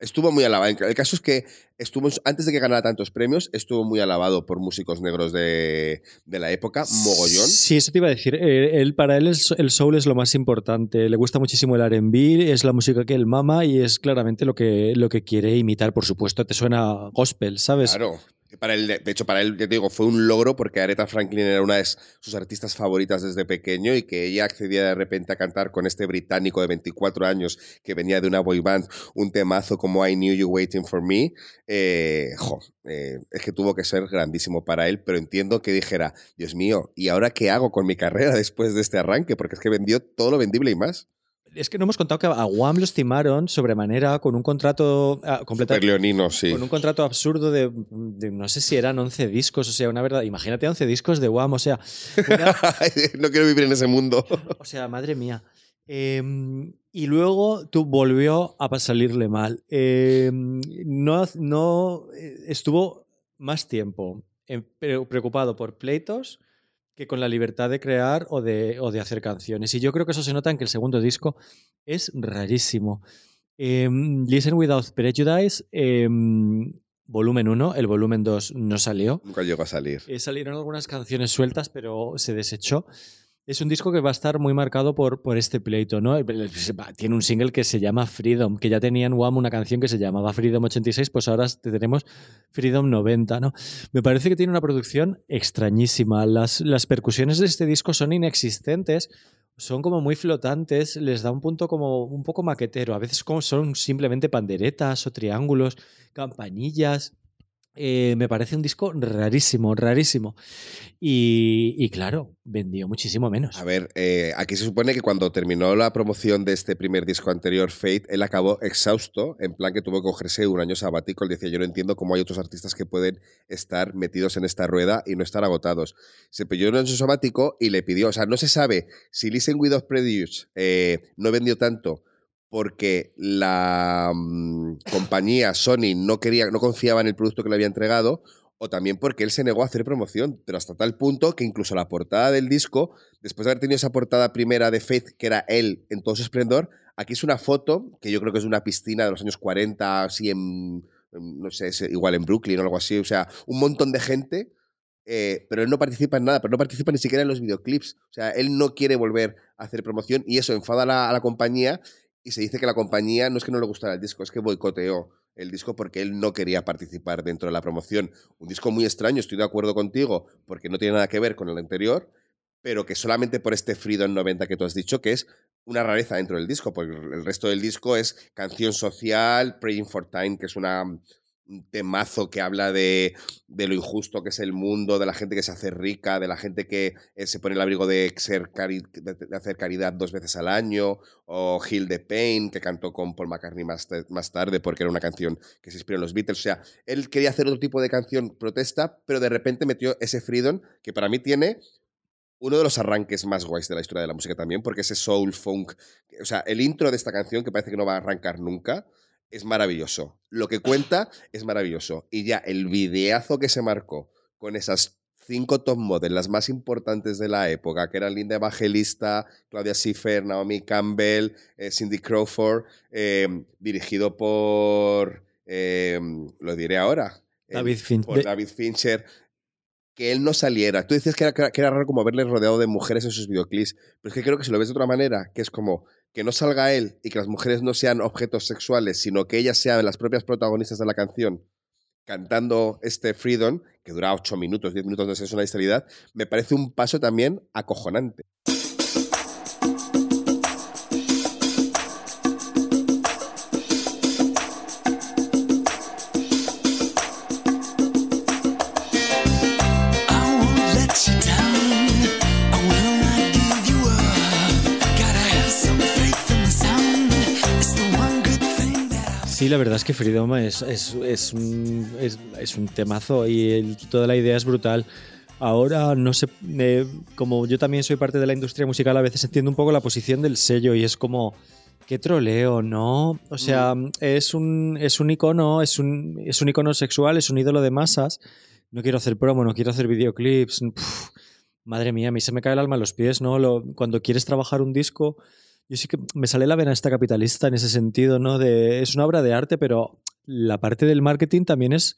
Estuvo muy alabado. El caso es que estuvo, antes de que ganara tantos premios, estuvo muy alabado por músicos negros de, de la época, mogollón.
Sí, eso te iba a decir. Eh, él, para él el, el soul es lo más importante. Le gusta muchísimo el R&B, es la música que él mama y es claramente lo que, lo que quiere imitar, por supuesto. Te suena gospel, ¿sabes?
Claro. Para él, de hecho, para él, ya te digo, fue un logro porque Aretha Franklin era una de sus artistas favoritas desde pequeño y que ella accedía de repente a cantar con este británico de 24 años que venía de una boy band un temazo como I Knew You Waiting for Me. Eh, jo, eh, es que tuvo que ser grandísimo para él, pero entiendo que dijera, Dios mío, ¿y ahora qué hago con mi carrera [LAUGHS] después de este arranque? Porque es que vendió todo lo vendible y más.
Es que no hemos contado que a Wham los timaron sobremanera con un contrato ah, completa-
Super leonino, sí.
con un contrato absurdo de, de no sé si eran 11 discos, o sea, una verdad, imagínate 11 discos de Wham, o sea, una- [LAUGHS]
no quiero vivir en ese mundo.
o sea, madre mía. Eh, y luego tú volvió a salirle mal. Eh, no, no eh, estuvo más tiempo pre- preocupado por pleitos que con la libertad de crear o de, o de hacer canciones. Y yo creo que eso se nota en que el segundo disco es rarísimo. Eh, Listen Without Prejudice, eh, volumen 1, el volumen 2 no salió.
Nunca llegó a salir.
Eh, salieron algunas canciones sueltas, pero se desechó. Es un disco que va a estar muy marcado por, por este pleito, ¿no? Tiene un single que se llama Freedom, que ya tenía en Wham una canción que se llamaba Freedom 86, pues ahora tenemos Freedom 90, ¿no? Me parece que tiene una producción extrañísima. Las, las percusiones de este disco son inexistentes, son como muy flotantes, les da un punto como un poco maquetero. A veces son simplemente panderetas o triángulos, campanillas. Eh, me parece un disco rarísimo, rarísimo. Y, claro, vendió muchísimo menos.
A ver, eh, aquí se supone que cuando terminó la promoción de este primer disco anterior, Fate, él acabó exhausto, en plan que tuvo que cogerse un año sabático. Él decía, yo no entiendo cómo hay otros artistas que pueden estar metidos en esta rueda y no estar agotados. Se pidió un año sabático y le pidió, o sea, no se sabe si Listen Without Prejudice eh, no vendió tanto porque la mm, compañía Sony no quería, no confiaba en el producto que le había entregado, o también porque él se negó a hacer promoción, pero hasta tal punto que incluso la portada del disco, después de haber tenido esa portada primera de Faith, que era él en todo su esplendor, aquí es una foto que yo creo que es una piscina de los años 40, así en, no sé, igual en Brooklyn o algo así, o sea, un montón de gente. eh, pero él no participa en nada, pero no participa ni siquiera en los videoclips. O sea, él no quiere volver a hacer promoción y eso enfada a la, a la compañía y se dice que la compañía no es que no le gustara el disco, es que boicoteó el disco porque él no quería participar dentro de la promoción. Un disco muy extraño, estoy de acuerdo contigo, porque no tiene nada que ver con el anterior, pero que solamente por este Freedom 90 que tú has dicho, que es una rareza dentro del disco, porque el resto del disco es canción social, Praying for Time, que es una, un temazo que habla de, de lo injusto que es el mundo, de la gente que se hace rica, de la gente que eh, se pone el abrigo de, de, de hacer caridad dos veces al año, o Heal the Pain, que cantó con Paul McCartney más, más tarde porque era una canción que se inspiró en los Beatles. O sea, él quería hacer otro tipo de canción protesta, pero de repente metió ese Freedom, que para mí tiene uno de los arranques más guays de la historia de la música también, porque ese soul funk, o sea, el intro de esta canción, que parece que no va a arrancar nunca, es maravilloso. Lo que cuenta es maravilloso. Y ya el videazo que se marcó con esas cinco top models, las más importantes de la época, que eran Linda Evangelista, Claudia Schiffer, Naomi Campbell, eh, Cindy Crawford, eh, dirigido por, eh, lo diré ahora,
David Fincher.
por David Fincher, que él no saliera. Tú que era, que era raro como verle rodeado de mujeres en sus videoclips, pero es que creo que si lo ves de otra manera, que es como que no salga él y que las mujeres no sean objetos sexuales, sino que ellas sean las propias protagonistas de la canción, cantando este Freedom, que dura 8 minutos, 10 minutos de sensualidad, me parece un paso también acojonante.
Sí, la verdad es que Freedom es, es, es un, es, es un temazo y el- toda la idea es brutal. Ahora, no sé, eh, como yo también soy parte de la industria musical, a veces entiendo un poco la posición del sello y es como, qué troleo, ¿no? O sea, es, un, es un icono, es un, es un icono sexual, es un ídolo de masas. No quiero hacer promo, no quiero hacer videoclips. Madre mía, a mí se me cae el alma a los pies, ¿no? Lo- cuando quieres trabajar un disco, yo sí que me sale la vena esta capitalista en ese sentido, ¿no? De, es una obra de arte, pero la parte del marketing también es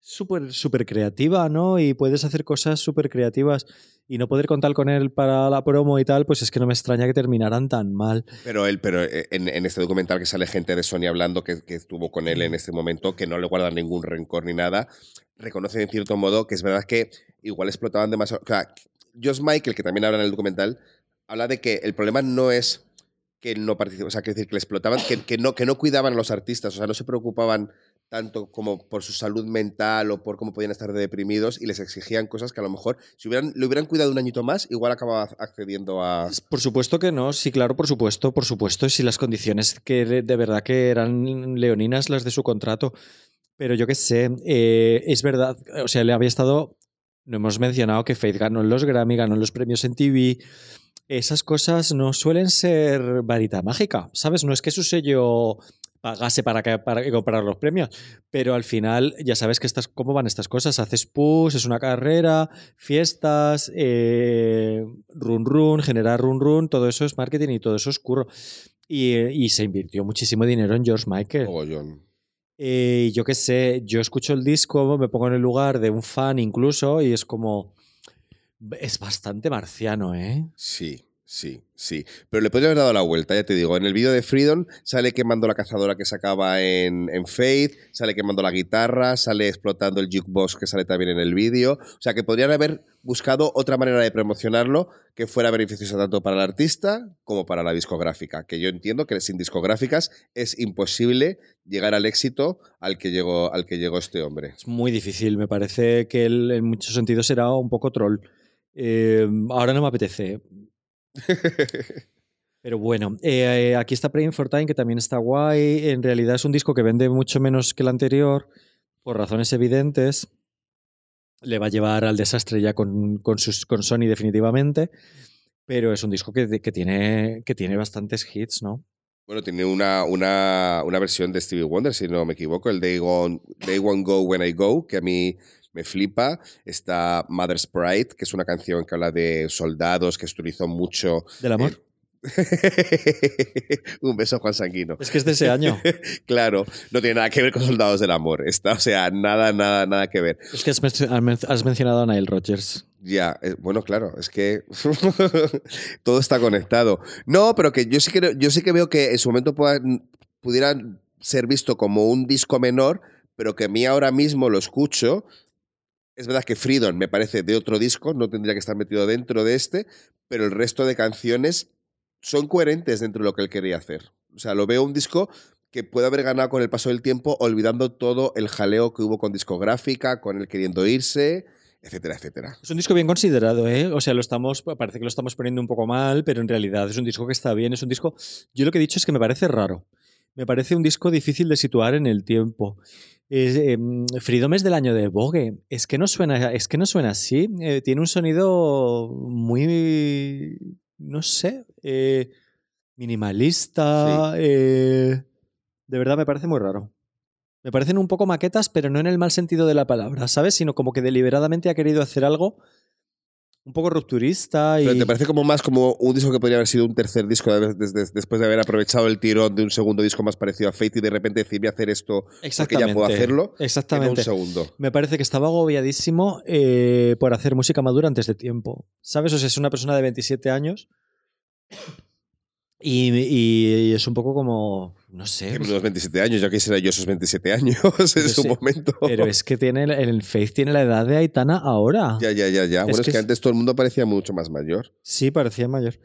súper, súper creativa, ¿no? Y puedes hacer cosas súper creativas y no poder contar con él para la promo y tal, pues es que no me extraña que terminaran tan mal.
Pero él, pero eh, en, en este documental que sale gente de Sony hablando que, que estuvo con él en este momento, que no le guardan ningún rencor ni nada, reconoce en cierto modo que es verdad que igual explotaban demasiado. O sea, Josh Michael, que también habla en el documental, habla de que el problema no es que no participaban, o sea, que decir que le explotaban, que, que no, que no cuidaban a los artistas, o sea, no se preocupaban tanto como por su salud mental o por cómo podían estar deprimidos y les exigían cosas que a lo mejor si hubieran, le hubieran cuidado un añito más, igual acababa accediendo a...
Por supuesto que no, sí, claro, por supuesto, por supuesto, si las condiciones que de verdad que eran leoninas las de su contrato. Pero yo qué sé, eh, es verdad, o sea, le había estado, no hemos mencionado que Faith ganó en los Grammy, ganó en los premios en TV. Esas cosas no suelen ser varita mágica, ¿sabes? No es que su sello pagase para, que, para comprar los premios, pero al final ya sabes que estas, cómo van estas cosas. Haces push, es una carrera, fiestas, eh, run run, generar run run, todo eso es marketing y todo eso es curro. Y, y se invirtió muchísimo dinero en George Michael. Eh, yo qué sé, yo escucho el disco, me pongo en el lugar de un fan incluso y es como, Es bastante marciano, ¿eh?
Sí, sí, sí. Pero le podría haber dado la vuelta, ya te digo. En el vídeo de Freedom sale quemando la cazadora que sacaba en, en Faith, sale quemando la guitarra, sale explotando el jukebox que sale también en el vídeo. O sea que podrían haber buscado otra manera de promocionarlo que fuera beneficiosa tanto para el artista como para la discográfica. Que yo entiendo que sin discográficas es imposible llegar al éxito al que llegó, al que llegó este hombre.
Es muy difícil. Me parece que él en muchos sentidos era un poco troll. Eh, ahora no me apetece. [LAUGHS] Pero bueno, eh, aquí está Praying for Time, que también está guay. En realidad es un disco que vende mucho menos que el anterior, por razones evidentes. Le va a llevar al desastre ya con, con, sus, con Sony definitivamente. Pero es un disco que, que, tiene, que tiene bastantes hits, ¿no?
Bueno, tiene una, una, una versión de Stevie Wonder, si no me equivoco, el Day One, Day One Go When I Go, que a mí me flipa. Está Mother's Pride, que es una canción que habla de soldados, que utilizó mucho.
¿Del amor?
Eh, [LAUGHS] Un beso, Juan Sanguino.
Es que es de ese año. [LAUGHS]
claro, no tiene nada que ver con Soldados del Amor. Está, o sea, nada, nada, nada que ver.
Es que has, men- has mencionado a Nile Rodgers.
Ya, eh, bueno, claro, es que [LAUGHS] todo está conectado. No, pero que yo sí que, yo sí que veo que en su momento pueda- pudiera ser visto como un disco menor, pero que a mí ahora mismo lo escucho. Es verdad que Freedom me parece de otro disco, no tendría que estar metido dentro de este, pero el resto de canciones son coherentes dentro de lo que él quería hacer. O sea, lo veo un disco que puede haber ganado con el paso del tiempo, olvidando todo el jaleo que hubo con discográfica, con él queriendo irse, etcétera, etcétera.
Es un disco bien considerado, ¿eh? O sea, lo estamos, parece que lo estamos poniendo un poco mal, pero en realidad es un disco que está bien. Es un disco. Yo lo que he dicho es que me parece raro. Me parece un disco difícil de situar en el tiempo. Eh, Freedom es del año de Vogue. Es que no suena, es que no suena así. Eh, tiene un sonido muy. No sé. eh, minimalista. eh, de verdad me parece muy raro. Me parecen un poco maquetas, pero no en el mal sentido de la palabra, ¿sabes? Sino como que deliberadamente ha querido hacer algo un poco rupturista y...
Pero te parece como más como un disco que podría haber sido un tercer disco de- de- de- después de haber aprovechado el tirón de un segundo disco más parecido a Fate y de repente decir voy a hacer esto porque ya puedo hacerlo.
Exactamente.
un segundo.
Me parece que estaba agobiadísimo eh, por hacer música madura antes de tiempo. ¿Sabes? O sea, es una persona de 27 años y, y es un poco como... No sé.
Que unos 27 años, yo quisiera yo esos 27 años [LAUGHS] en su
sí,
momento.
Pero es que tiene el, Faith tiene la edad de Aitana ahora.
Ya, ya, ya, ya. Bueno, es,
que
que,
es-
antes todo el mundo parecía mucho más mayor.
Sí, parecía mayor.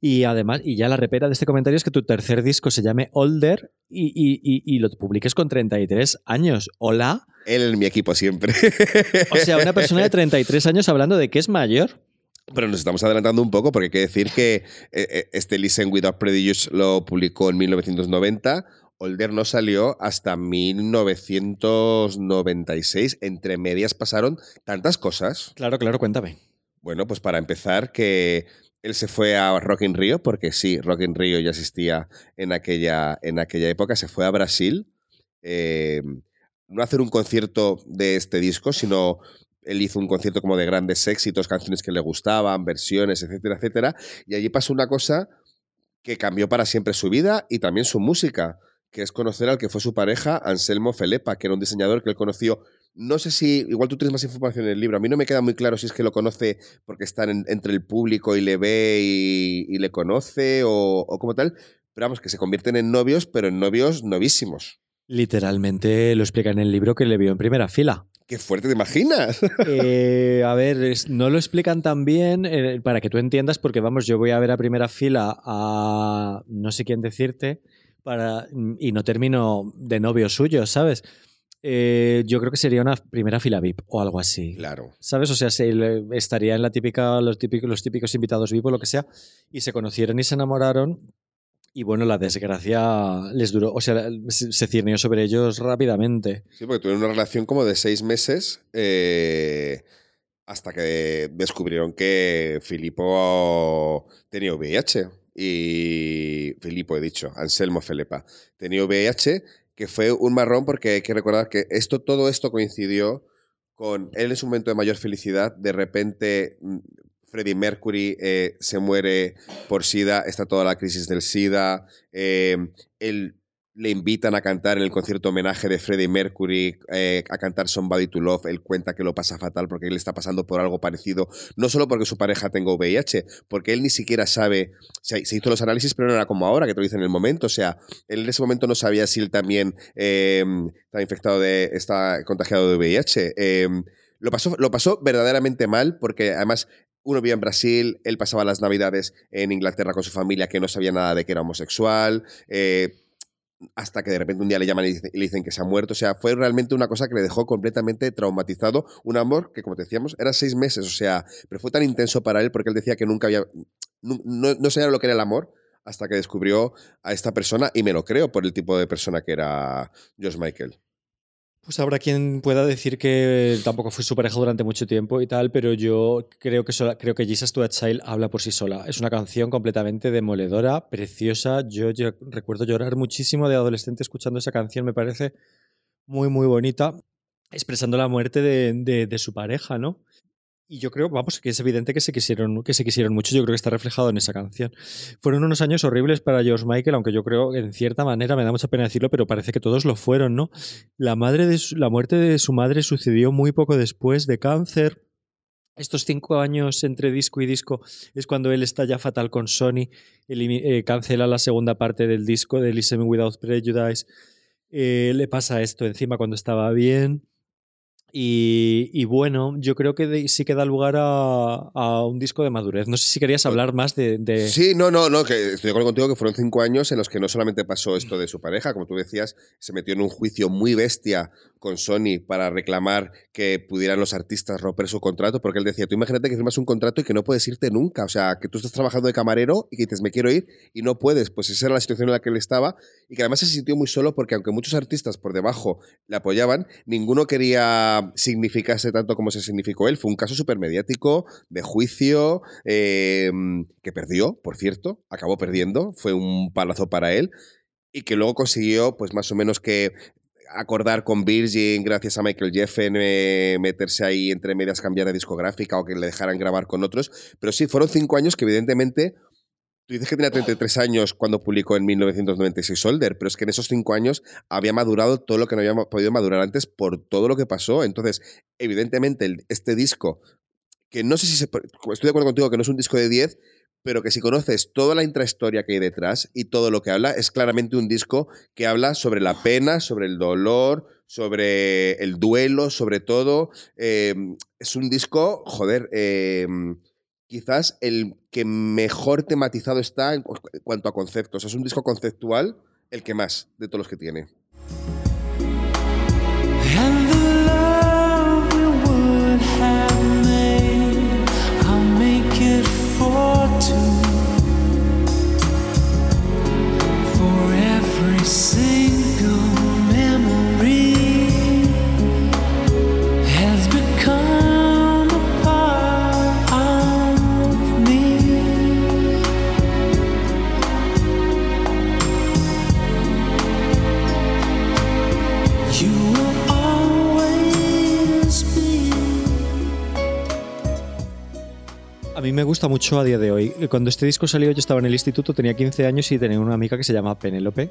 Y además, y ya la repera de este comentario es que tu tercer disco se llame Older y, y- y- y lo publiques con 33 años. Hola.
Él en mi equipo siempre.
O sea, una persona de [LAUGHS] 33 años hablando de que es mayor.
Pero nos estamos adelantando un poco porque hay que decir que eh, eh, este Listen Without Prejudice lo publicó en 1990. Older no salió hasta 1996. Entre medias pasaron tantas cosas.
Claro, claro, cuéntame.
Bueno, pues para empezar, que él se fue a Rock in Rio, porque sí, Rock in Rio ya existía en aquella, en aquella época. Se fue a Brasil. eh, no a hacer un concierto de este disco, sino él hizo un concierto como de grandes éxitos, canciones que le gustaban, versiones, etcétera, etcétera. Y allí pasó una cosa que cambió para siempre su vida y también su música, que es conocer al que fue su pareja, Anselmo Felepa, que era un diseñador que él conoció. No sé si, igual tú tienes más información en el libro, a mí no me queda muy claro si es que lo conoce porque está en- entre el público y le ve y, y le conoce o, o como tal, pero vamos, que se convierten en novios, pero en novios novísimos.
Literalmente lo explica en el libro que le vio en primera fila.
Qué fuerte te imaginas. [LAUGHS]
Eh, a ver, no lo explican tan bien eh, para que tú entiendas, porque vamos, yo voy a ver a primera fila a no sé quién decirte para, y no termino de novio suyo, ¿sabes? Eh, yo creo que sería una primera fila VIP o algo así.
claro.
¿Sabes? O sea, se estaría en la típica, los típicos, los típicos invitados VIP o lo que sea, y se conocieron y se enamoraron. Y bueno, la desgracia les duró, o sea, se ciernió sobre ellos rápidamente.
Sí, porque tuvieron una relación como de seis meses eh, hasta que descubrieron que Filipo tenía VIH. Y Filipo, he dicho, Anselmo Felepa, tenía VIH, que fue un marrón porque hay que recordar que esto, todo esto coincidió con él en su momento de mayor felicidad. De repente, mm, Freddie Mercury eh, se muere por SIDA, está toda la crisis del SIDA. eh, él le invitan a cantar en el concierto homenaje de Freddie Mercury, eh, a cantar Somebody to Love, él cuenta que lo pasa fatal porque él está pasando por algo parecido, no solo porque su pareja tenga VIH, porque él ni siquiera sabe, se, hizo los análisis, pero no era como ahora, que te lo dicen en el momento, o sea, él en ese momento no sabía si él también estaba infectado de, está contagiado de VIH. Lo pasó, lo pasó verdaderamente mal porque además uno vivía en Brasil, él pasaba las navidades en Inglaterra con su familia que no sabía nada de que era homosexual. eh, hasta que de repente un día le llaman y le dicen que se ha muerto. O sea, fue realmente una cosa que le dejó completamente traumatizado. Un amor que, como te decíamos, era seis meses. O sea, pero fue tan intenso para él porque él decía que nunca había. nu- No, no sabía lo que era el amor hasta que descubrió a esta persona y me lo creo por el tipo de persona que era George Michael.
Pues habrá quien pueda decir que tampoco fue su pareja durante mucho tiempo y tal, pero yo creo que, sola- creo que Jesus to a Child habla por sí sola. Es una canción completamente demoledora, preciosa. Yo, recuerdo llorar muchísimo de adolescente escuchando esa canción, me parece muy, muy bonita, expresando la muerte de su pareja, ¿no? Y yo creo, vamos, que es evidente que se quisieron, que se quisieron mucho. Yo creo que está reflejado en esa canción. Fueron unos años horribles para George Michael, aunque yo creo en cierta manera me da mucha pena decirlo, pero parece que todos lo fueron, ¿no? La, madre la muerte de su madre sucedió muy poco después de cáncer. Estos cinco años entre disco y disco es cuando él está ya fatal con Sony, eh, cancela la segunda parte del disco de Listen Without Prejudice, eh, le pasa esto encima cuando estaba bien. Y, y bueno, yo creo que de- sí que da lugar a, a un disco de madurez. No sé si querías hablar más de... de-
Sí, no, no, no, que estoy de acuerdo contigo que fueron cinco años en los que no solamente pasó esto de su pareja, como tú decías, se metió en un juicio muy bestia con Sony para reclamar que pudieran los artistas romper su contrato, porque él decía, tú imagínate que firmas un contrato y que no puedes irte nunca, o sea, que tú estás trabajando de camarero y que dices, me quiero ir y no puedes, pues esa era la situación en la que él estaba y que además se sintió muy solo porque aunque muchos artistas por debajo le apoyaban, ninguno quería significarse tanto como se significó él. Fue un caso súper mediático, de juicio, eh, que perdió, por cierto, acabó perdiendo, fue un palazo para él, y que luego consiguió, pues más o menos que acordar con Virgin, gracias a Michael Jeffen, eh, meterse ahí entre medias, cambiar de discográfica o que le dejaran grabar con otros. Pero sí, fueron cinco años que evidentemente... Tú dices que tenía 33 años cuando publicó en 1996 Solder, pero es que en esos cinco años había madurado todo lo que no había podido madurar antes por todo lo que pasó. Entonces, evidentemente, este disco, que no sé si se, estoy de acuerdo contigo que no es un disco de 10, pero que si conoces toda la intrahistoria que hay detrás y todo lo que habla, es claramente un disco que habla sobre la pena, sobre el dolor, sobre el duelo, sobre todo. Eh, es un disco, joder, eh, quizás el que mejor tematizado está en cu- cuanto a conceptos. Es un disco conceptual el que más de todos los que tiene.
Me
gusta mucho a día de hoy. Cuando este disco salió, yo estaba en el instituto, tenía 15 años y tenía una amiga que se llama Penélope,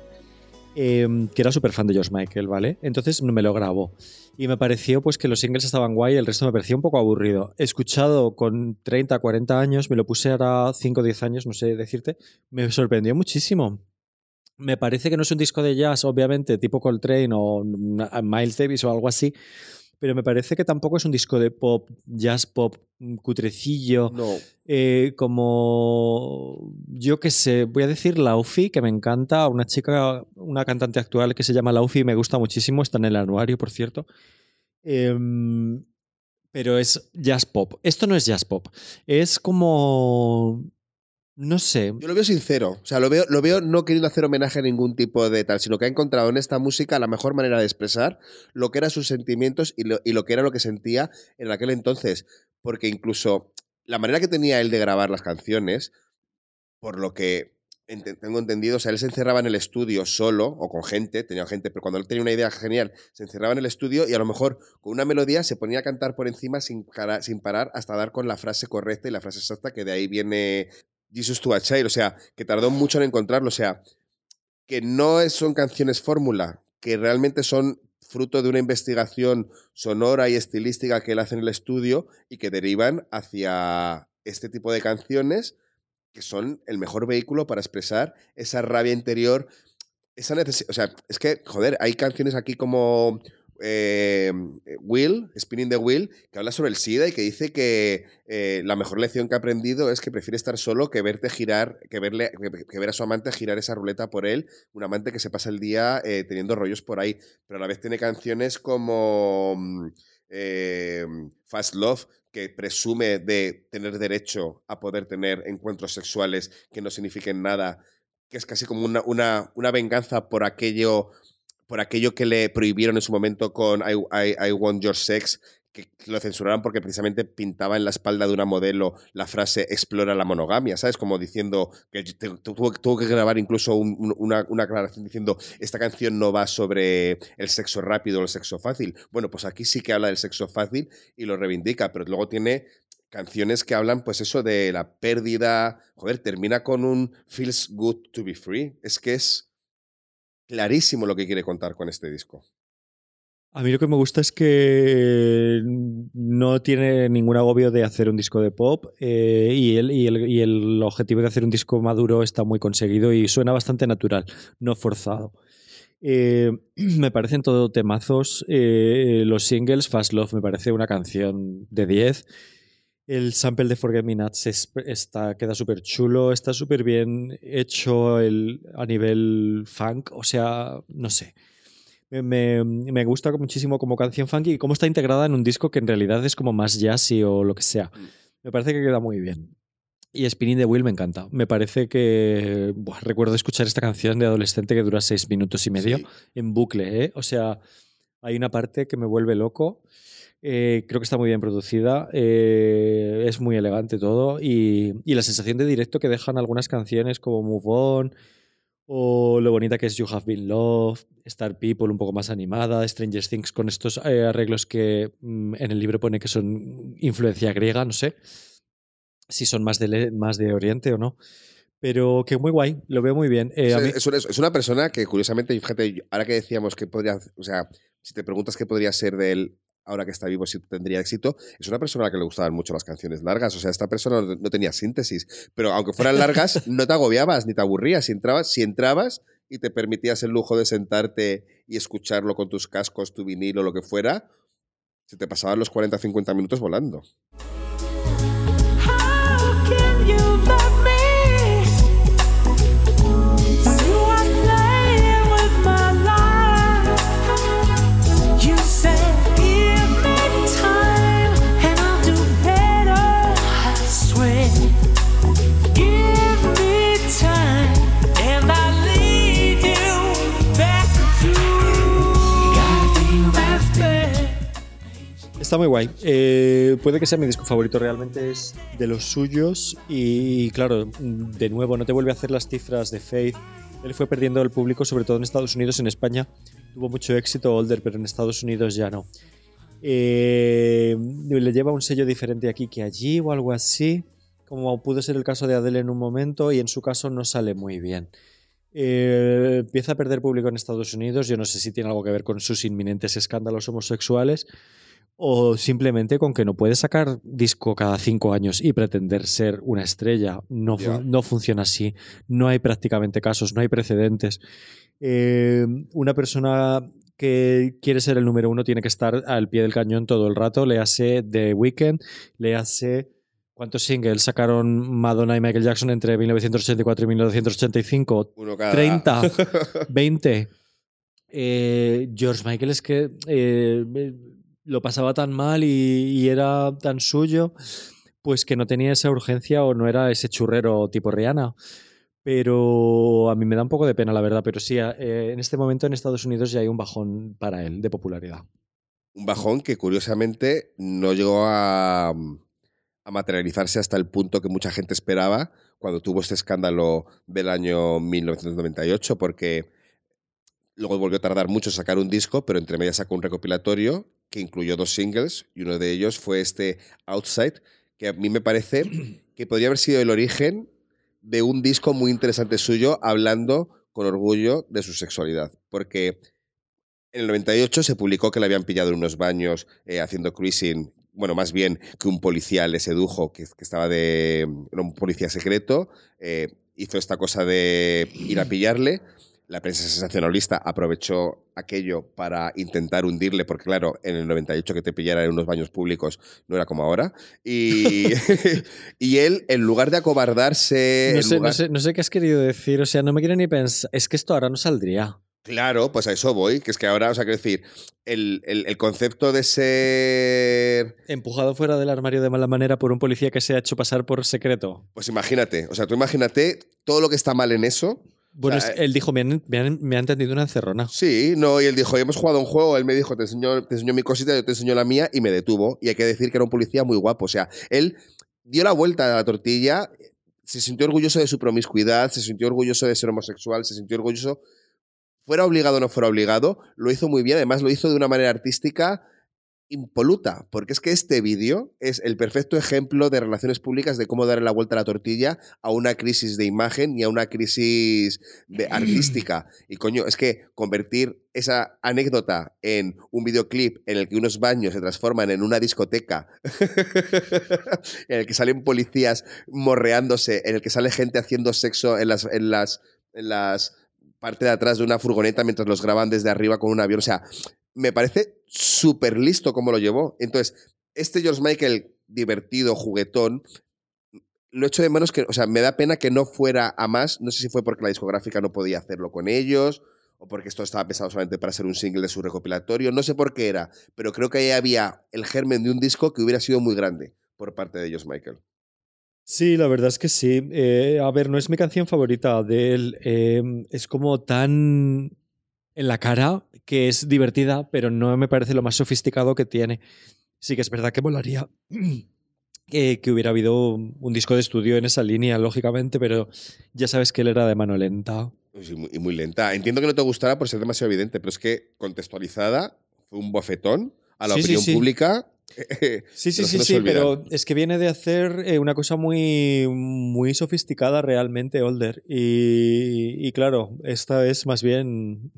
eh, que era súper fan de George Michael, ¿vale? Entonces me lo grabó. Y me pareció pues que los singles estaban guay, el resto me parecía un poco aburrido. Escuchado con 30, 40 años, me lo puse ahora 5 o 10 años, no sé decirte, me sorprendió muchísimo. Me parece que no es un disco de jazz, obviamente, tipo Coltrane o mm, Miles Davis o algo así, pero me parece que tampoco es un disco de pop, jazz pop, mm, cutrecillo,
No.
eh, como yo que sé, voy a decir Laufi, que me encanta, una chica, una cantante actual que se llama Laufi, me gusta muchísimo, está en el anuario, por cierto. Em, pero es jazz pop. Esto no es jazz pop, es como... No sé.
Yo lo veo sincero. O sea, lo veo, lo veo no queriendo hacer homenaje a ningún tipo de tal, sino que ha encontrado en esta música la mejor manera de expresar lo que eran sus sentimientos y lo, y lo que era lo que sentía en aquel entonces. Porque incluso la manera que tenía él de grabar las canciones, por lo que tengo entendido, o sea, él se encerraba en el estudio solo o con gente, tenía gente, pero cuando él tenía una idea genial, se encerraba en el estudio y a lo mejor con una melodía se ponía a cantar por encima sin, sin parar hasta dar con la frase correcta y la frase exacta, que de ahí viene Jesus to a Child, o sea, que tardó mucho en encontrarlo, o sea, que no son canciones fórmula, que realmente son fruto de una investigación sonora y estilística que él hace en el estudio y que derivan hacia este tipo de canciones que son el mejor vehículo para expresar esa rabia interior, esa necesidad. O sea, es que, joder, hay canciones aquí como eh, Will, Spinning the Wheel, que habla sobre el SIDA y que dice que eh, la mejor lección que ha aprendido es que prefiere estar solo que verte girar, que, verle, que, ver a su amante girar esa ruleta por él, un amante que se pasa el día eh, teniendo rollos por ahí, pero a la vez tiene canciones como mm, eh, Fast Love, que presume de tener derecho a poder tener encuentros sexuales que no signifiquen nada, que es casi como una venganza por aquello, por aquello que le prohibieron en su momento con I, I- Want Your Sex, que lo censuraron porque precisamente pintaba en la espalda de una modelo la frase explora la monogamia, ¿sabes? Como diciendo que tuvo, que grabar incluso un- un- una, una aclaración diciendo esta canción no va sobre el sexo rápido o el sexo fácil. Bueno, pues aquí sí que habla del sexo fácil y lo reivindica, pero luego tiene canciones que hablan, pues eso de la pérdida. Joder, termina con un feels good to be free. Es que es clarísimo lo que quiere contar con este disco.
A mí lo que me gusta es que no tiene ningún agobio de hacer un disco de pop eh, y, el, y, el, y el objetivo de hacer un disco maduro está muy conseguido y suena bastante natural, no forzado. Eh, [CLEARS THROAT] me parecen todo temazos. eh, los singles, Fast Love me parece una canción de 10. El sample de Forget Me Nots es- está, queda súper chulo, está súper bien hecho el, a nivel funk, o sea, no sé. Me, me- gusta muchísimo como canción funky y cómo está integrada en un disco que en realidad es como más jazzy o lo que sea. Me parece que queda muy bien. Y Spinning the Wheel me encanta. Me parece que. buah, recuerdo escuchar esta canción de adolescente que dura seis minutos y medio
Sí.
en bucle, ¿eh? O sea, hay una parte que me vuelve loco. Eh, creo que está muy bien producida. eh, es muy elegante todo. Y, y la sensación de directo que dejan algunas canciones como Move On. O lo bonita que es You Have Been Loved, Star People un poco más animada, Stranger Things con estos eh, arreglos que mm, en el libro pone que son influencia griega, no sé si son más de, más de Oriente o no. Pero que muy guay, lo veo muy bien. Eh,
Es-
mí-
es, una, es una persona que, curiosamente, fíjate, ahora que decíamos que podría, o sea, si te preguntas qué podría ser de él ahora que está vivo, si tendría éxito, es una persona a la que le gustaban mucho las canciones largas. O sea, esta persona no, tenía síntesis, pero aunque fueran largas, [LAUGHS] no te agobiabas ni te aburrías. Si entrabas, si entrabas y te permitías el lujo de sentarte y escucharlo con tus cascos, tu vinilo, lo que fuera, se te pasaban los 40 50 minutos volando.
Está muy guay. Eh, puede que sea mi disco favorito, realmente es de los suyos. Y claro, de nuevo, no te vuelve a hacer las cifras de Faith. Él fue perdiendo el público, sobre todo en Estados Unidos. En España tuvo mucho éxito Older, pero en Estados Unidos ya no. Eh, le lleva un sello diferente aquí que allí o algo así, como pudo ser el caso de Adele en un momento, y en su caso no sale muy bien. Eh, empieza a perder público en Estados Unidos. Yo no sé si tiene algo que ver con sus inminentes escándalos homosexuales o simplemente con que no puede sacar disco cada cinco años y pretender ser una estrella. No, no funciona así. No hay prácticamente casos, no hay precedentes. Eh, una persona que quiere ser el número uno tiene que estar al pie del cañón todo el rato. Le hace The Weeknd, le hace... ¿Cuántos singles sacaron Madonna y Michael Jackson entre 1984 y 1985?
Uno cada...
30, 20. [LAUGHS] Eh, George Michael es que eh, lo pasaba tan mal y, era tan suyo, pues que no tenía esa urgencia o no era ese churrero tipo Rihanna. Pero a mí me da un poco de pena, la verdad. Pero sí, eh, en este momento en Estados Unidos ya hay un bajón para él de popularidad.
Un bajón que curiosamente no llegó a, a materializarse hasta el punto que mucha gente esperaba cuando tuvo este escándalo del año 1998, porque luego volvió a tardar mucho sacar un disco, pero entre medias sacó un recopilatorio que incluyó dos singles y uno de ellos fue este Outside, que a mí me parece [CLEARS THROAT] que podría haber sido el origen de un disco muy interesante suyo hablando con orgullo de su sexualidad. Porque en el 98 se publicó que le habían pillado en unos baños eh, haciendo cruising. Bueno, más bien que un policía le sedujo, que, que estaba de. Era un policía secreto. eh, hizo esta cosa de ir a [CLEARS THROAT] pillarle. La prensa sensacionalista aprovechó aquello para intentar hundirle, porque claro, en el 98 que te pillara en unos baños públicos no era como ahora. Y, [LAUGHS] [LAUGHS] y él, en lugar de acobardarse...
No sé qué has querido decir, o sea, no me quiero ni pensar. Es que esto ahora no saldría.
Claro, pues a eso voy, que es que ahora, o sea, quiero decir, el, el- el concepto de ser...
Empujado fuera del armario de mala manera por un policía que se ha hecho pasar por secreto.
Pues imagínate, o sea, tú imagínate todo lo que está mal en eso.
Bueno,
O sea,
es- él dijo, me han, me han- me han tendido una encerrona.
Sí, no, y él dijo, hemos jugado un juego, él me dijo, te enseñó, te enseñó mi cosita, yo te enseñó la mía, y me detuvo. Y hay que decir que era un policía muy guapo, o sea, él dio la vuelta a la tortilla, se sintió orgulloso de su promiscuidad, se sintió orgulloso de ser homosexual, se sintió orgulloso, fuera obligado o no fuera obligado, lo hizo muy bien, además lo hizo de una manera artística impoluta, porque es que este vídeo es el perfecto ejemplo de relaciones públicas de cómo darle la vuelta a la tortilla a una crisis de imagen y a una crisis de artística. [CLEARS THROAT] Y coño, es que convertir esa anécdota en un videoclip en el que unos baños se transforman en una discoteca, [LAUGHS] en el que salen policías morreándose, en el que sale gente haciendo sexo en las, en las, en las parte de atrás de una furgoneta mientras los graban desde arriba con un avión. O sea, me parece súper listo cómo lo llevó. Entonces, este George Michael divertido, juguetón, lo echo de menos que, o sea, me da pena que no fuera a más. No sé si fue porque la discográfica no podía hacerlo con ellos o porque esto estaba pensado solamente para ser un single de su recopilatorio. No sé por qué era, pero creo que ahí había el germen de un disco que hubiera sido muy grande por parte de George Michael.
Sí, la verdad es que sí. Eh, a ver, no es mi canción favorita de él. eh, es como tan en la cara que es divertida, pero no me parece lo más sofisticado que tiene. Sí que es verdad que molaría [CLEARS THROAT] que hubiera habido un disco de estudio en esa línea, lógicamente, pero ya sabes que él era de mano lenta.
Muy- y muy lenta. Entiendo que no te gustará por ser demasiado evidente, pero es que contextualizada fue un bofetón a la
Sí,
opinión
sí.
pública. [LAUGHS]
Sí, sí, sí, sí, pero es que viene de hacer eh, una cosa muy, muy sofisticada realmente, Older. Y, y claro, esta es más bien...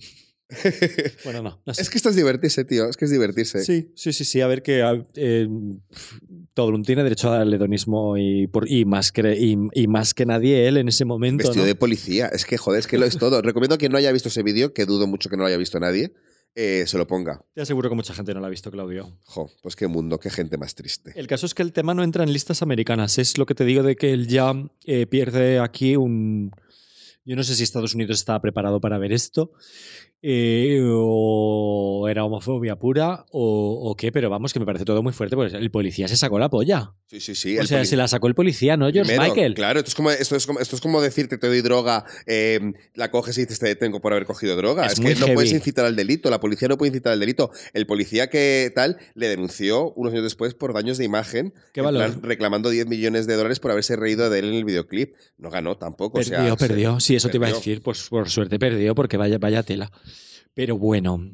Bueno, no, no [LAUGHS] sé.
Es que esto es divertirse, tío. Es que es divertirse.
Sí, sí, sí, sí. A ver que eh, todo el mundo tiene derecho al hedonismo y, por, y, más que, y, y más que nadie él en ese momento.
Vestido
¿no?
de policía. Es que, joder, es que lo es todo. [LAUGHS] Recomiendo a quien no haya visto ese vídeo, que dudo mucho que no lo haya visto nadie, eh, se lo ponga.
Te aseguro que mucha gente no lo ha visto, Claudio.
Jo, pues qué mundo, qué gente más triste.
El caso es que el tema no entra en listas americanas. Es lo que te digo de que él ya eh, pierde aquí un... Yo no sé si Estados Unidos estaba preparado para ver esto, eh, o era homofobia pura, o, o qué, pero vamos, que me parece todo muy fuerte, porque el policía se sacó la polla.
Sí, sí, sí.
o sea, se la sacó el policía, ¿no, George
Primero,
Michael?
Claro, esto es, como, esto, es como, esto es como decirte te doy droga, eh, la coges y dices te detengo por haber cogido droga.
Es
Es,
muy
que no puedes incitar al delito, la policía no puede incitar al delito. El policía que tal le denunció unos años después por daños de imagen,
¿Qué valor?
plan, reclamando 10 millones de dólares por haberse reído de él en el videoclip. No ganó tampoco. o sea,
Perdió, perdió. Sí, eso te iba a decir. Pues por suerte perdió, porque vaya, vaya tela. Pero bueno.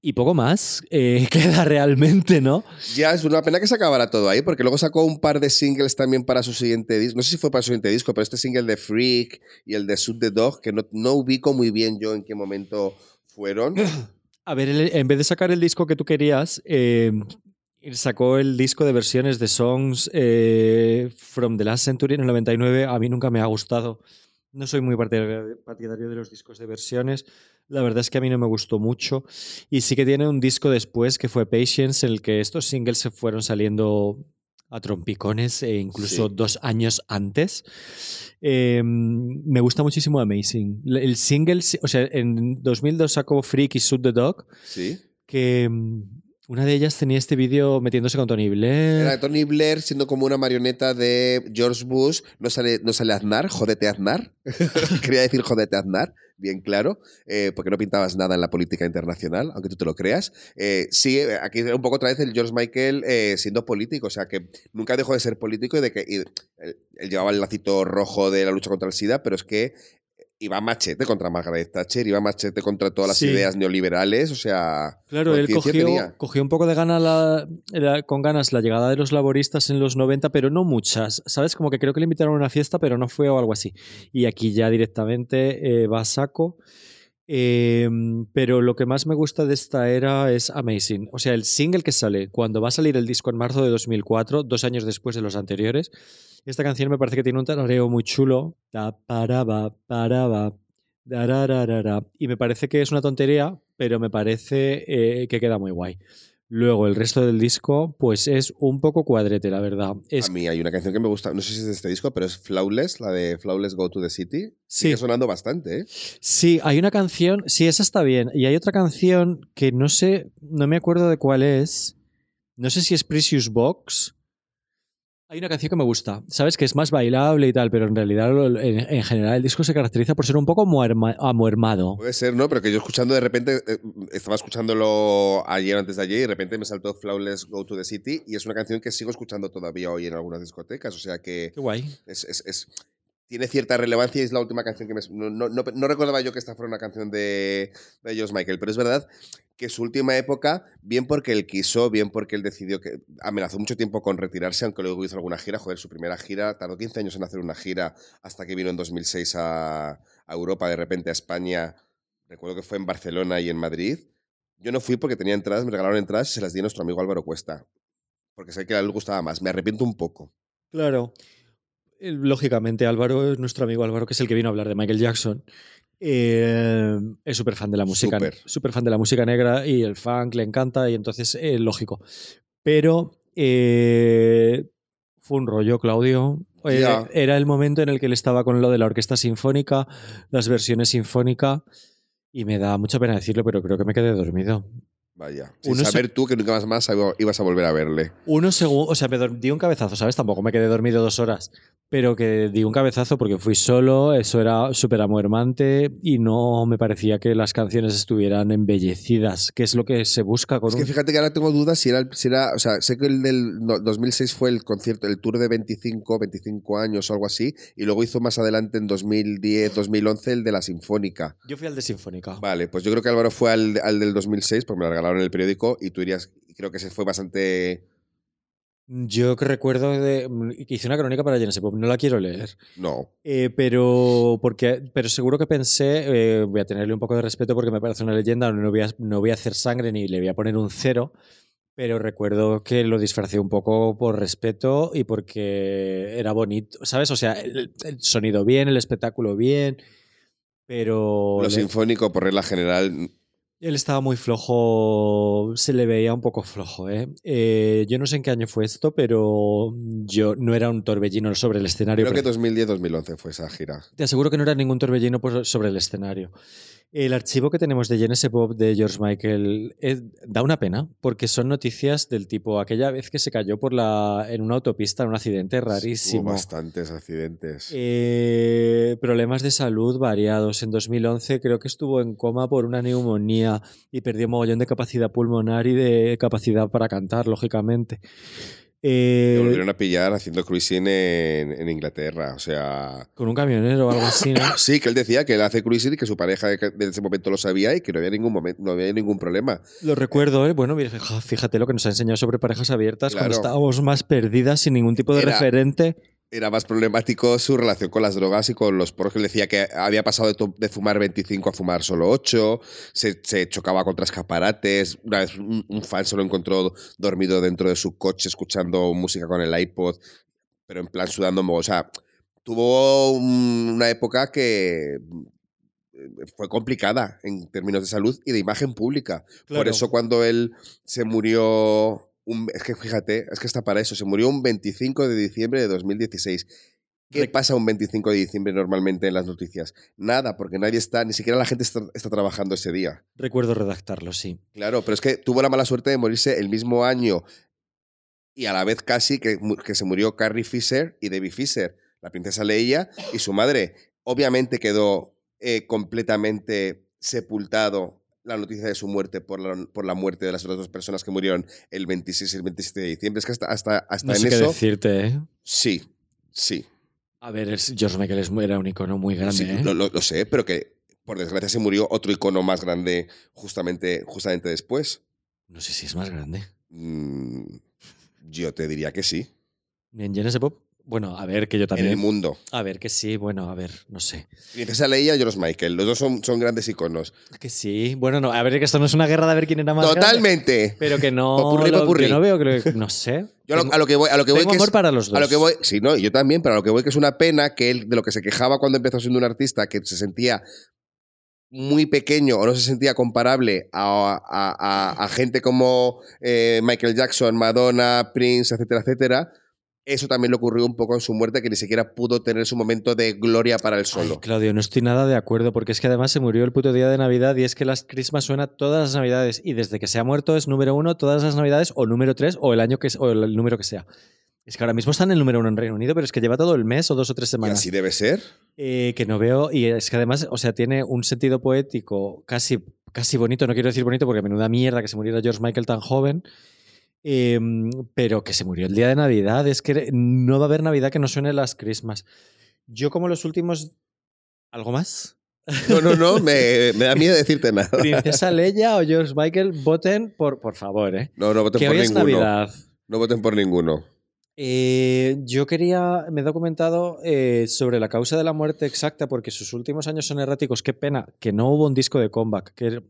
Y poco más eh, [LAUGHS] queda realmente, ¿no?
Ya es una pena que se acabara todo ahí, porque luego sacó un par de singles también para su siguiente disco. No sé si fue para su siguiente disco, pero este single de Freak y el de Shoot the Dog, que no, no ubico muy bien yo en qué momento fueron. [CLEARS THROAT]
A ver, en vez de sacar el disco que tú querías, eh, sacó el disco de versiones de songs eh, From the Last Century en el 99. A mí nunca me ha gustado. No soy muy partidario de los discos de versiones. La verdad es que a mí no me gustó mucho. Y sí que tiene un disco después que fue Patience, en el que estos singles se fueron saliendo a trompicones e incluso
Sí.
dos años antes. Eh, me gusta muchísimo Amazing. El single, o sea, en 2002 sacó Freak y Shoot the Dog,
Sí.
que mm, una de ellas tenía este vídeo metiéndose con Tony Blair.
Era Tony Blair siendo como una marioneta de George Bush. No sale, no sale Aznar, jodete Aznar. [LAUGHS] Quería decir jodete Aznar, bien claro, eh, porque no pintabas nada en la política internacional, aunque tú te lo creas. Eh, sí, eh, aquí un poco otra vez el George Michael siendo político, o sea que nunca dejó de ser político y de que él, él llevaba el lacito rojo de la lucha contra el SIDA, pero es que iba a machete contra Margaret Thatcher, iba a machete contra todas las
Sí.
ideas neoliberales, o sea...
Claro, él cogió, cogió un poco de gana la- la- con ganas la llegada de los laboristas en los 90, pero no muchas. ¿Sabes? Como que creo que le invitaron a una fiesta, pero no fue o algo así. Y aquí ya directamente eh, va a saco. Eh, pero lo que más me gusta de esta era es Amazing. O sea, el single que sale cuando va a salir el disco en marzo de 2004, dos años después de los anteriores. Esta canción me parece que tiene un tarareo muy chulo. Ta, para, ba, para, ba, darararara. Y me parece que es una tontería, pero me parece eh, que queda muy guay. Luego, el resto del disco, pues es un poco cuadrete, la verdad. Es,
A mí hay una canción que me gusta, no sé si es de este disco, pero es Flawless, la de Flawless Go to the City.
Sí.
Sigue sonando bastante, ¿eh?
Sí, hay una canción, sí, esa está bien. Y hay otra canción que no sé, no me acuerdo de cuál es. No sé si es Precious Box. Hay una canción que me gusta, ¿sabes? Que es más bailable y tal, pero en realidad, en, en general, el disco se caracteriza por ser un poco muerma- amuermado.
Puede ser, ¿no? Pero que yo escuchando de repente, eh, estaba escuchándolo ayer antes de ayer y de repente me saltó Flawless Go to the City y es una canción que sigo escuchando todavía hoy en algunas discotecas, o sea que
Qué guay.
es, es- es- tiene cierta relevancia y es la última canción que me... No, no- no- recordaba yo que esta fuera una canción de, de Michael, pero es verdad que su última época, bien porque él quiso, bien porque él decidió que amenazó mucho tiempo con retirarse, aunque luego hizo alguna gira, joder, su primera gira, tardó 15 años en hacer una gira hasta que vino en 2006 a, a Europa, de repente a España, recuerdo que fue en Barcelona y en Madrid. Yo no fui porque tenía entradas, me regalaron entradas y se las di a nuestro amigo Álvaro Cuesta, porque sé que a él le gustaba más, me arrepiento un poco.
Claro. Lógicamente, Álvaro, nuestro amigo Álvaro, que es el que vino a hablar de Michael Jackson, eh, es súper fan de la música.
Súper.
Fan de la música negra y el funk le encanta, y entonces, eh, lógico. Pero eh, fue un rollo, Claudio. Era el momento en el que él estaba con lo de la orquesta sinfónica, las versiones sinfónica, y me da mucha pena decirlo, pero creo que me quedé dormido.
Vaya. Sin
Uno
saber tú que nunca más, más ibas a volver a verle.
Unos segundos, o sea, me di un cabezazo, ¿sabes? Tampoco me quedé dormido dos horas, pero que di un cabezazo porque fui solo, eso era súper amuermante y no me parecía que las canciones estuvieran embellecidas, que es lo que se busca con
Es que
un...
fíjate que ahora tengo dudas si era, el- si era- o sea, sé que el del no, 2006 fue el concierto, el tour de 25, 25 años o algo así, y luego hizo más adelante en 2010, 2011 el de la Sinfónica.
Yo fui al de Sinfónica.
Vale, pues yo creo que Álvaro fue al, al del 2006 porque me lo regalaron en el periódico y tú irías, y creo que ese fue bastante...
Yo que recuerdo de, que hice una crónica para Genesis Pop, no la quiero leer.
No.
Eh, pero, porque, pero seguro que pensé, eh, voy a tenerle un poco de respeto porque me parece una leyenda, no voy, a, no voy a hacer sangre ni le voy a poner un cero, pero recuerdo que lo disfracé un poco por respeto y porque era bonito, ¿sabes? O sea, el, el sonido bien, el espectáculo bien, pero
Lo
le-
sinfónico, por regla general,
él estaba muy flojo, se le veía un poco flojo. ¿eh? Eh, yo no sé en qué año fue esto, pero yo no era un torbellino sobre el escenario.
creo que
pero-
2010-2011 fue esa gira.
te aseguro que no era ningún torbellino por- sobre el escenario. El archivo que tenemos de Genesis Pop de George Michael eh, da una pena, porque son noticias del tipo aquella vez que se cayó por la, en una autopista en un accidente
Hubo
rarísimo.
bastantes accidentes.
Eh, problemas de salud variados. En 2011 creo que estuvo en coma por una neumonía y perdió mogollón de capacidad pulmonar y de capacidad para cantar, lógicamente. Eh,
Te volvieron a pillar haciendo cruising en, en Inglaterra. O sea,
con un camionero o algo así, ¿no? [COUGHS]
sí, que él decía que él hace cruising y que su pareja de ese momento lo sabía y que no había ningún, momento, no había ningún problema.
Lo recuerdo, ¿eh? Bueno, fíjate lo que nos ha enseñado sobre parejas abiertas cuando estábamos más perdidas, sin ningún tipo de
Era-
referente.
Era más problemático su relación con las drogas y con los porros, que él decía que había pasado de, fumar 25 a fumar solo 8, se, se chocaba contra escaparates, una vez un, un fan se lo encontró dormido dentro de su coche escuchando música con el iPod, pero en plan sudando, o sea, tuvo un- una época que eh, fue complicada en términos de salud y de imagen pública. Por eso cuando él se murió, un- es que fíjate, es que está para eso, se murió un 25 de diciembre de 2016. ¿Qué pasa un 25 de diciembre normalmente en las noticias? Nada, porque nadie está, ni siquiera la gente está, está trabajando ese día.
Recuerdo redactarlo, sí.
Claro, pero es que tuvo la mala suerte de morirse el mismo año y a la vez casi que, que se murió Carrie Fisher y Debbie Fisher, la princesa Leia y su madre. Obviamente quedó eh, completamente sepultado la noticia de su muerte por la, por la muerte de las otras dos personas que murieron el 26 y el 27 de diciembre. Es que hasta, hasta, hasta
No
en
sé qué
eso...
decirte, ¿eh?
Sí, sí.
A ver, George Michael era un icono muy grande,
Sí,
¿eh?
lo, lo- lo sé, pero que por desgracia se murió otro icono más grande justamente, justamente después.
No sé si es más grande.
Mm, yo te diría que sí.
¿En Genesis Pop? Bueno, a ver, que yo
En el
también.
mundo.
A ver, que sí, bueno, a ver, no sé.
Princesa Leia y George Michael. Los dos son, son grandes iconos.
Que sí, bueno, no, a ver, que esto no es una guerra de ver quién era más grande.
Totalmente.
Pero que no.
Popurrí,
lo-
popurrí.
que no veo, creo que. No sé.
Yo a lo,
Tengo-
a lo que voy, a lo que voy que
amor
es-
para los dos.
A lo que voy, sí, no, yo también, pero a lo que voy que es una pena que él, de lo que se quejaba cuando empezó siendo un artista, que se sentía muy pequeño o no se sentía comparable a, a- a- a gente como eh, Michael Jackson, Madonna, Prince, etcétera, etcétera. Eso también le ocurrió un poco en su muerte, que ni siquiera pudo tener su momento de gloria para él solo.
Ay, Claudio, no estoy nada de acuerdo, porque es que además se murió el puto día de Navidad y es que las Christmas suena todas las Navidades y desde que se ha muerto es número uno todas las Navidades o número tres o el año que o el número que sea. Es que ahora mismo está en el número uno en Reino Unido, pero es que lleva todo el mes o dos o tres
y
semanas.
así debe ser.
Eh, que no veo, y es que además, o sea, tiene un sentido poético casi, casi bonito, no quiero decir bonito porque menuda mierda que se muriera George Michael tan joven, eh, pero que se murió el día de Navidad, es que no va a haber Navidad que no suene las Christmas. Yo como los últimos... ¿Algo más?
No, no, no, me, me da miedo decirte nada. [LAUGHS]
Princesa Leia o George Michael, voten por, por favor, ¿eh?
No, no voten
Que
por
hoy es
ninguno.
Navidad.
No voten por ninguno.
Eh, yo quería, me he documentado eh, sobre la causa de la muerte exacta porque sus últimos años son erráticos. Qué pena que no hubo un disco de comeback. Que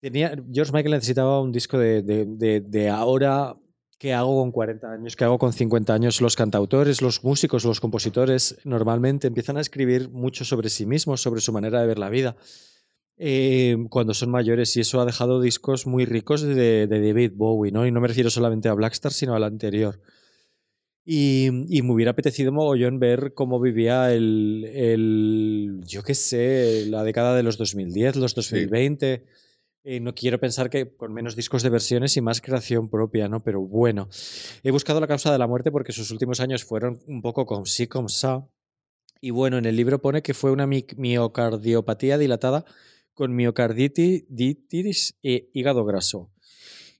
tenía, George Michael necesitaba un disco de, de- de- de ahora. ¿Qué hago con 40 años? ¿Qué hago con 50 años? Los cantautores, los músicos, los compositores normalmente empiezan a escribir mucho sobre sí mismos, sobre su manera de ver la vida. eh, cuando son mayores y eso ha dejado discos muy ricos de, de David Bowie, ¿no? Y no me refiero solamente a Blackstar, sino al anterior. Y, y me hubiera apetecido mogollón ver cómo vivía el, el, yo qué sé, la década de los 2010, los 2020. Eh, no quiero pensar que con menos discos de versiones y más creación propia, ¿no? Pero bueno, he buscado la causa de la muerte porque sus últimos años fueron un poco como sí, como sa. Y bueno, en el libro pone que fue una mi- miocardiopatía dilatada con miocarditis e hígado graso.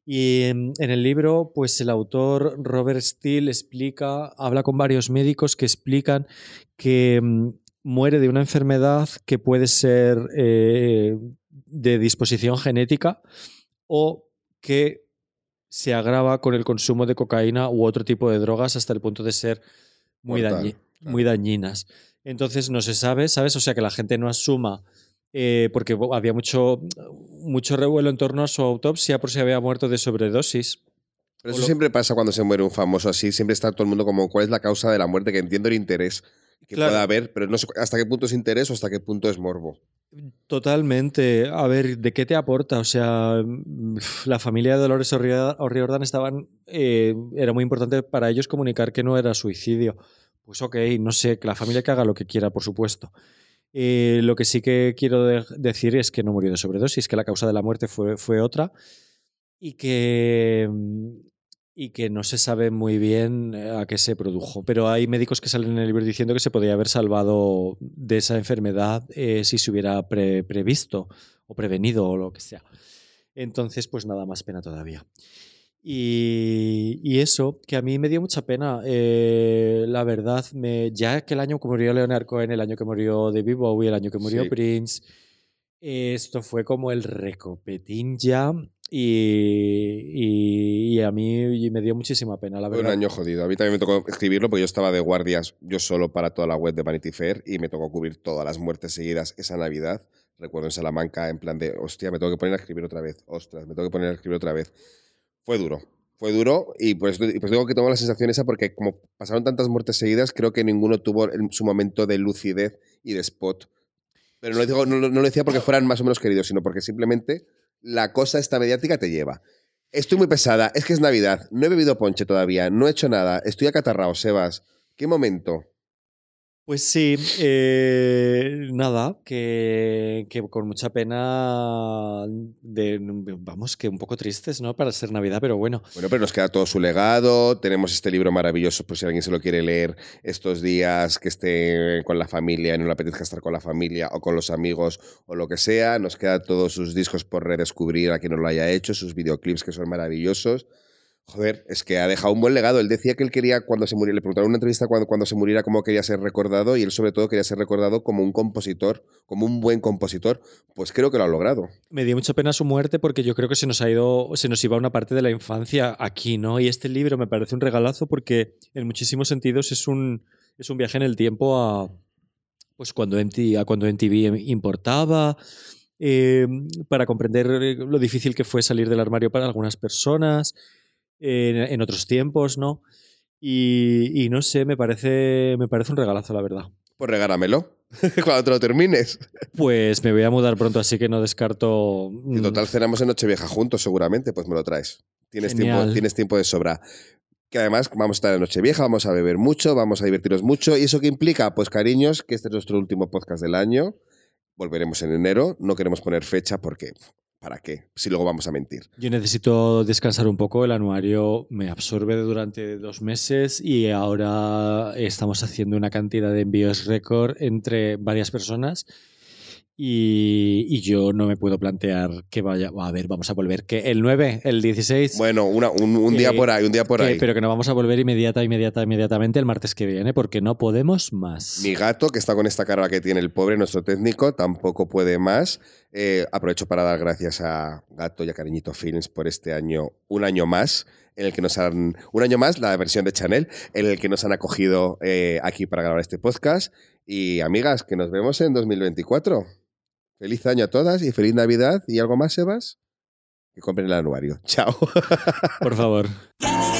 Y en, en el libro, pues el autor Robert Steele explica, habla con varios médicos que explican que mm, muere de una enfermedad que puede ser eh, de disposición genética o que se agrava con el consumo de cocaína u otro tipo de drogas hasta el punto de ser muy,
Mortal,
dañi-
claro.
muy dañinas. Entonces no se sabe, ¿sabes? O sea, que la gente no asuma, eh, porque había mucho, mucho revuelo en torno a su autopsia por si había muerto de sobredosis.
Pero eso
lo-
siempre pasa cuando se muere un famoso así. Siempre está todo el mundo como, ¿cuál es la causa de la muerte? Que entiendo el interés que
Claro.
pueda haber, pero no sé hasta qué punto es interés o hasta qué punto es morbo.
Totalmente. A ver, ¿de qué te aporta? O sea, la familia de Dolores O'Rior- O'Riordan estaban. eh, era muy importante para ellos comunicar que no era suicidio. Pues ok, no sé, que la familia que haga lo que quiera, por supuesto. Eh, lo que sí que quiero de- decir es que no murió de sobredosis, que la causa de la muerte fue, fue otra y que, y que no se sabe muy bien eh, a qué se produjo. Pero hay médicos que salen en el libro diciendo que se podía haber salvado de esa enfermedad eh, si se hubiera pre- previsto o prevenido o lo que sea. Entonces, pues nada más pena todavía. Y, y eso, que a mí me dio mucha pena. eh, la verdad, me, ya que el año que murió Leonard Cohen, el año que murió David Bowie, el año que murió
Sí.
Prince, esto fue como el recopetín ya. Y, y- y a mí me dio muchísima pena, la
Fue un
verdad.
año jodido. A mí también me tocó escribirlo porque yo estaba de guardias yo solo para toda la web de Vanity Fair y me tocó cubrir todas las muertes seguidas esa Navidad. Recuerdo en Salamanca en plan de, hostia, me tengo que poner a escribir otra vez. Ostras, me tengo que poner a escribir otra vez. Fue duro. Fue duro y pues, y pues tengo que tomar la sensación esa porque como pasaron tantas muertes seguidas, creo que ninguno tuvo el- su momento de lucidez y de spot. Pero no lo, digo, no, decía porque fueran más o menos queridos, sino porque simplemente la cosa esta mediática te lleva. Estoy muy pesada, es que es Navidad, no he bebido ponche todavía, no he hecho nada, estoy acatarrado, Sebas. ¿Qué momento?
Pues sí, eh, nada, que, con mucha pena, de, vamos, que un poco tristes, ¿no? Para ser Navidad, pero bueno.
Bueno, pero nos queda todo su legado, tenemos este libro maravilloso por si alguien se lo quiere leer estos días, que esté con la familia y no le apetezca estar con la familia o con los amigos o lo que sea, nos queda todos sus discos por redescubrir a quien no lo haya hecho, sus videoclips que son maravillosos. Joder, es que ha dejado un buen legado. Él decía que él quería, cuando se muriera, le preguntaron una entrevista cuando, cuando se muriera cómo quería ser recordado y él sobre todo quería ser recordado como un compositor, como un buen compositor. Pues creo que lo ha logrado.
Me dio mucha pena su muerte porque yo creo que se nos ha ido, se nos iba una parte de la infancia aquí, ¿no? Y este libro me parece un regalazo porque en muchísimos sentidos es un, es un viaje en el tiempo a, pues cuando MTV, a cuando MTV importaba, eh, para comprender lo difícil que fue salir del armario para algunas personas en, en otros tiempos, ¿no? Y, y no sé, me parece, me parece un regalazo, la verdad.
Pues regálamelo [LAUGHS] cuando te lo termines.
Pues me voy a mudar pronto, así que no descarto.
Y
mm,
total cenamos en Nochevieja juntos, seguramente, pues me lo traes. Tienes tiempo, tienes tiempo de sobra. Que además vamos a estar en Nochevieja, vamos a beber mucho, vamos a divertirnos mucho. ¿Y eso qué implica? Pues cariños, que este es nuestro último podcast del año. Volveremos en enero. No queremos poner fecha porque, ¿para qué? Si luego vamos a mentir.
Yo necesito descansar un poco, el anuario me absorbe durante dos meses y ahora estamos haciendo una cantidad de envíos récord entre varias personas y, y yo no me puedo plantear que vaya, a ver, vamos a volver, que el 9, el 16,
Bueno, una- un, un día por ahí, un día por
que-
ahí.
pero que no vamos a volver inmediata, inmediata, inmediatamente el martes que viene porque no podemos más.
Mi gato, que está con esta cara que tiene el pobre, nuestro técnico, tampoco puede más. Eh, aprovecho para dar gracias a Gato y a Cariñito Films por este año, un año más, en el que nos han. Un año más, la versión de Chanel, en el que nos han acogido eh, aquí para grabar este podcast. Y amigas, que nos vemos en 2024. Feliz año a todas y feliz Navidad. ¿Y algo más, Sebas? Que compren el anuario. Chao.
Por favor. [LAUGHS]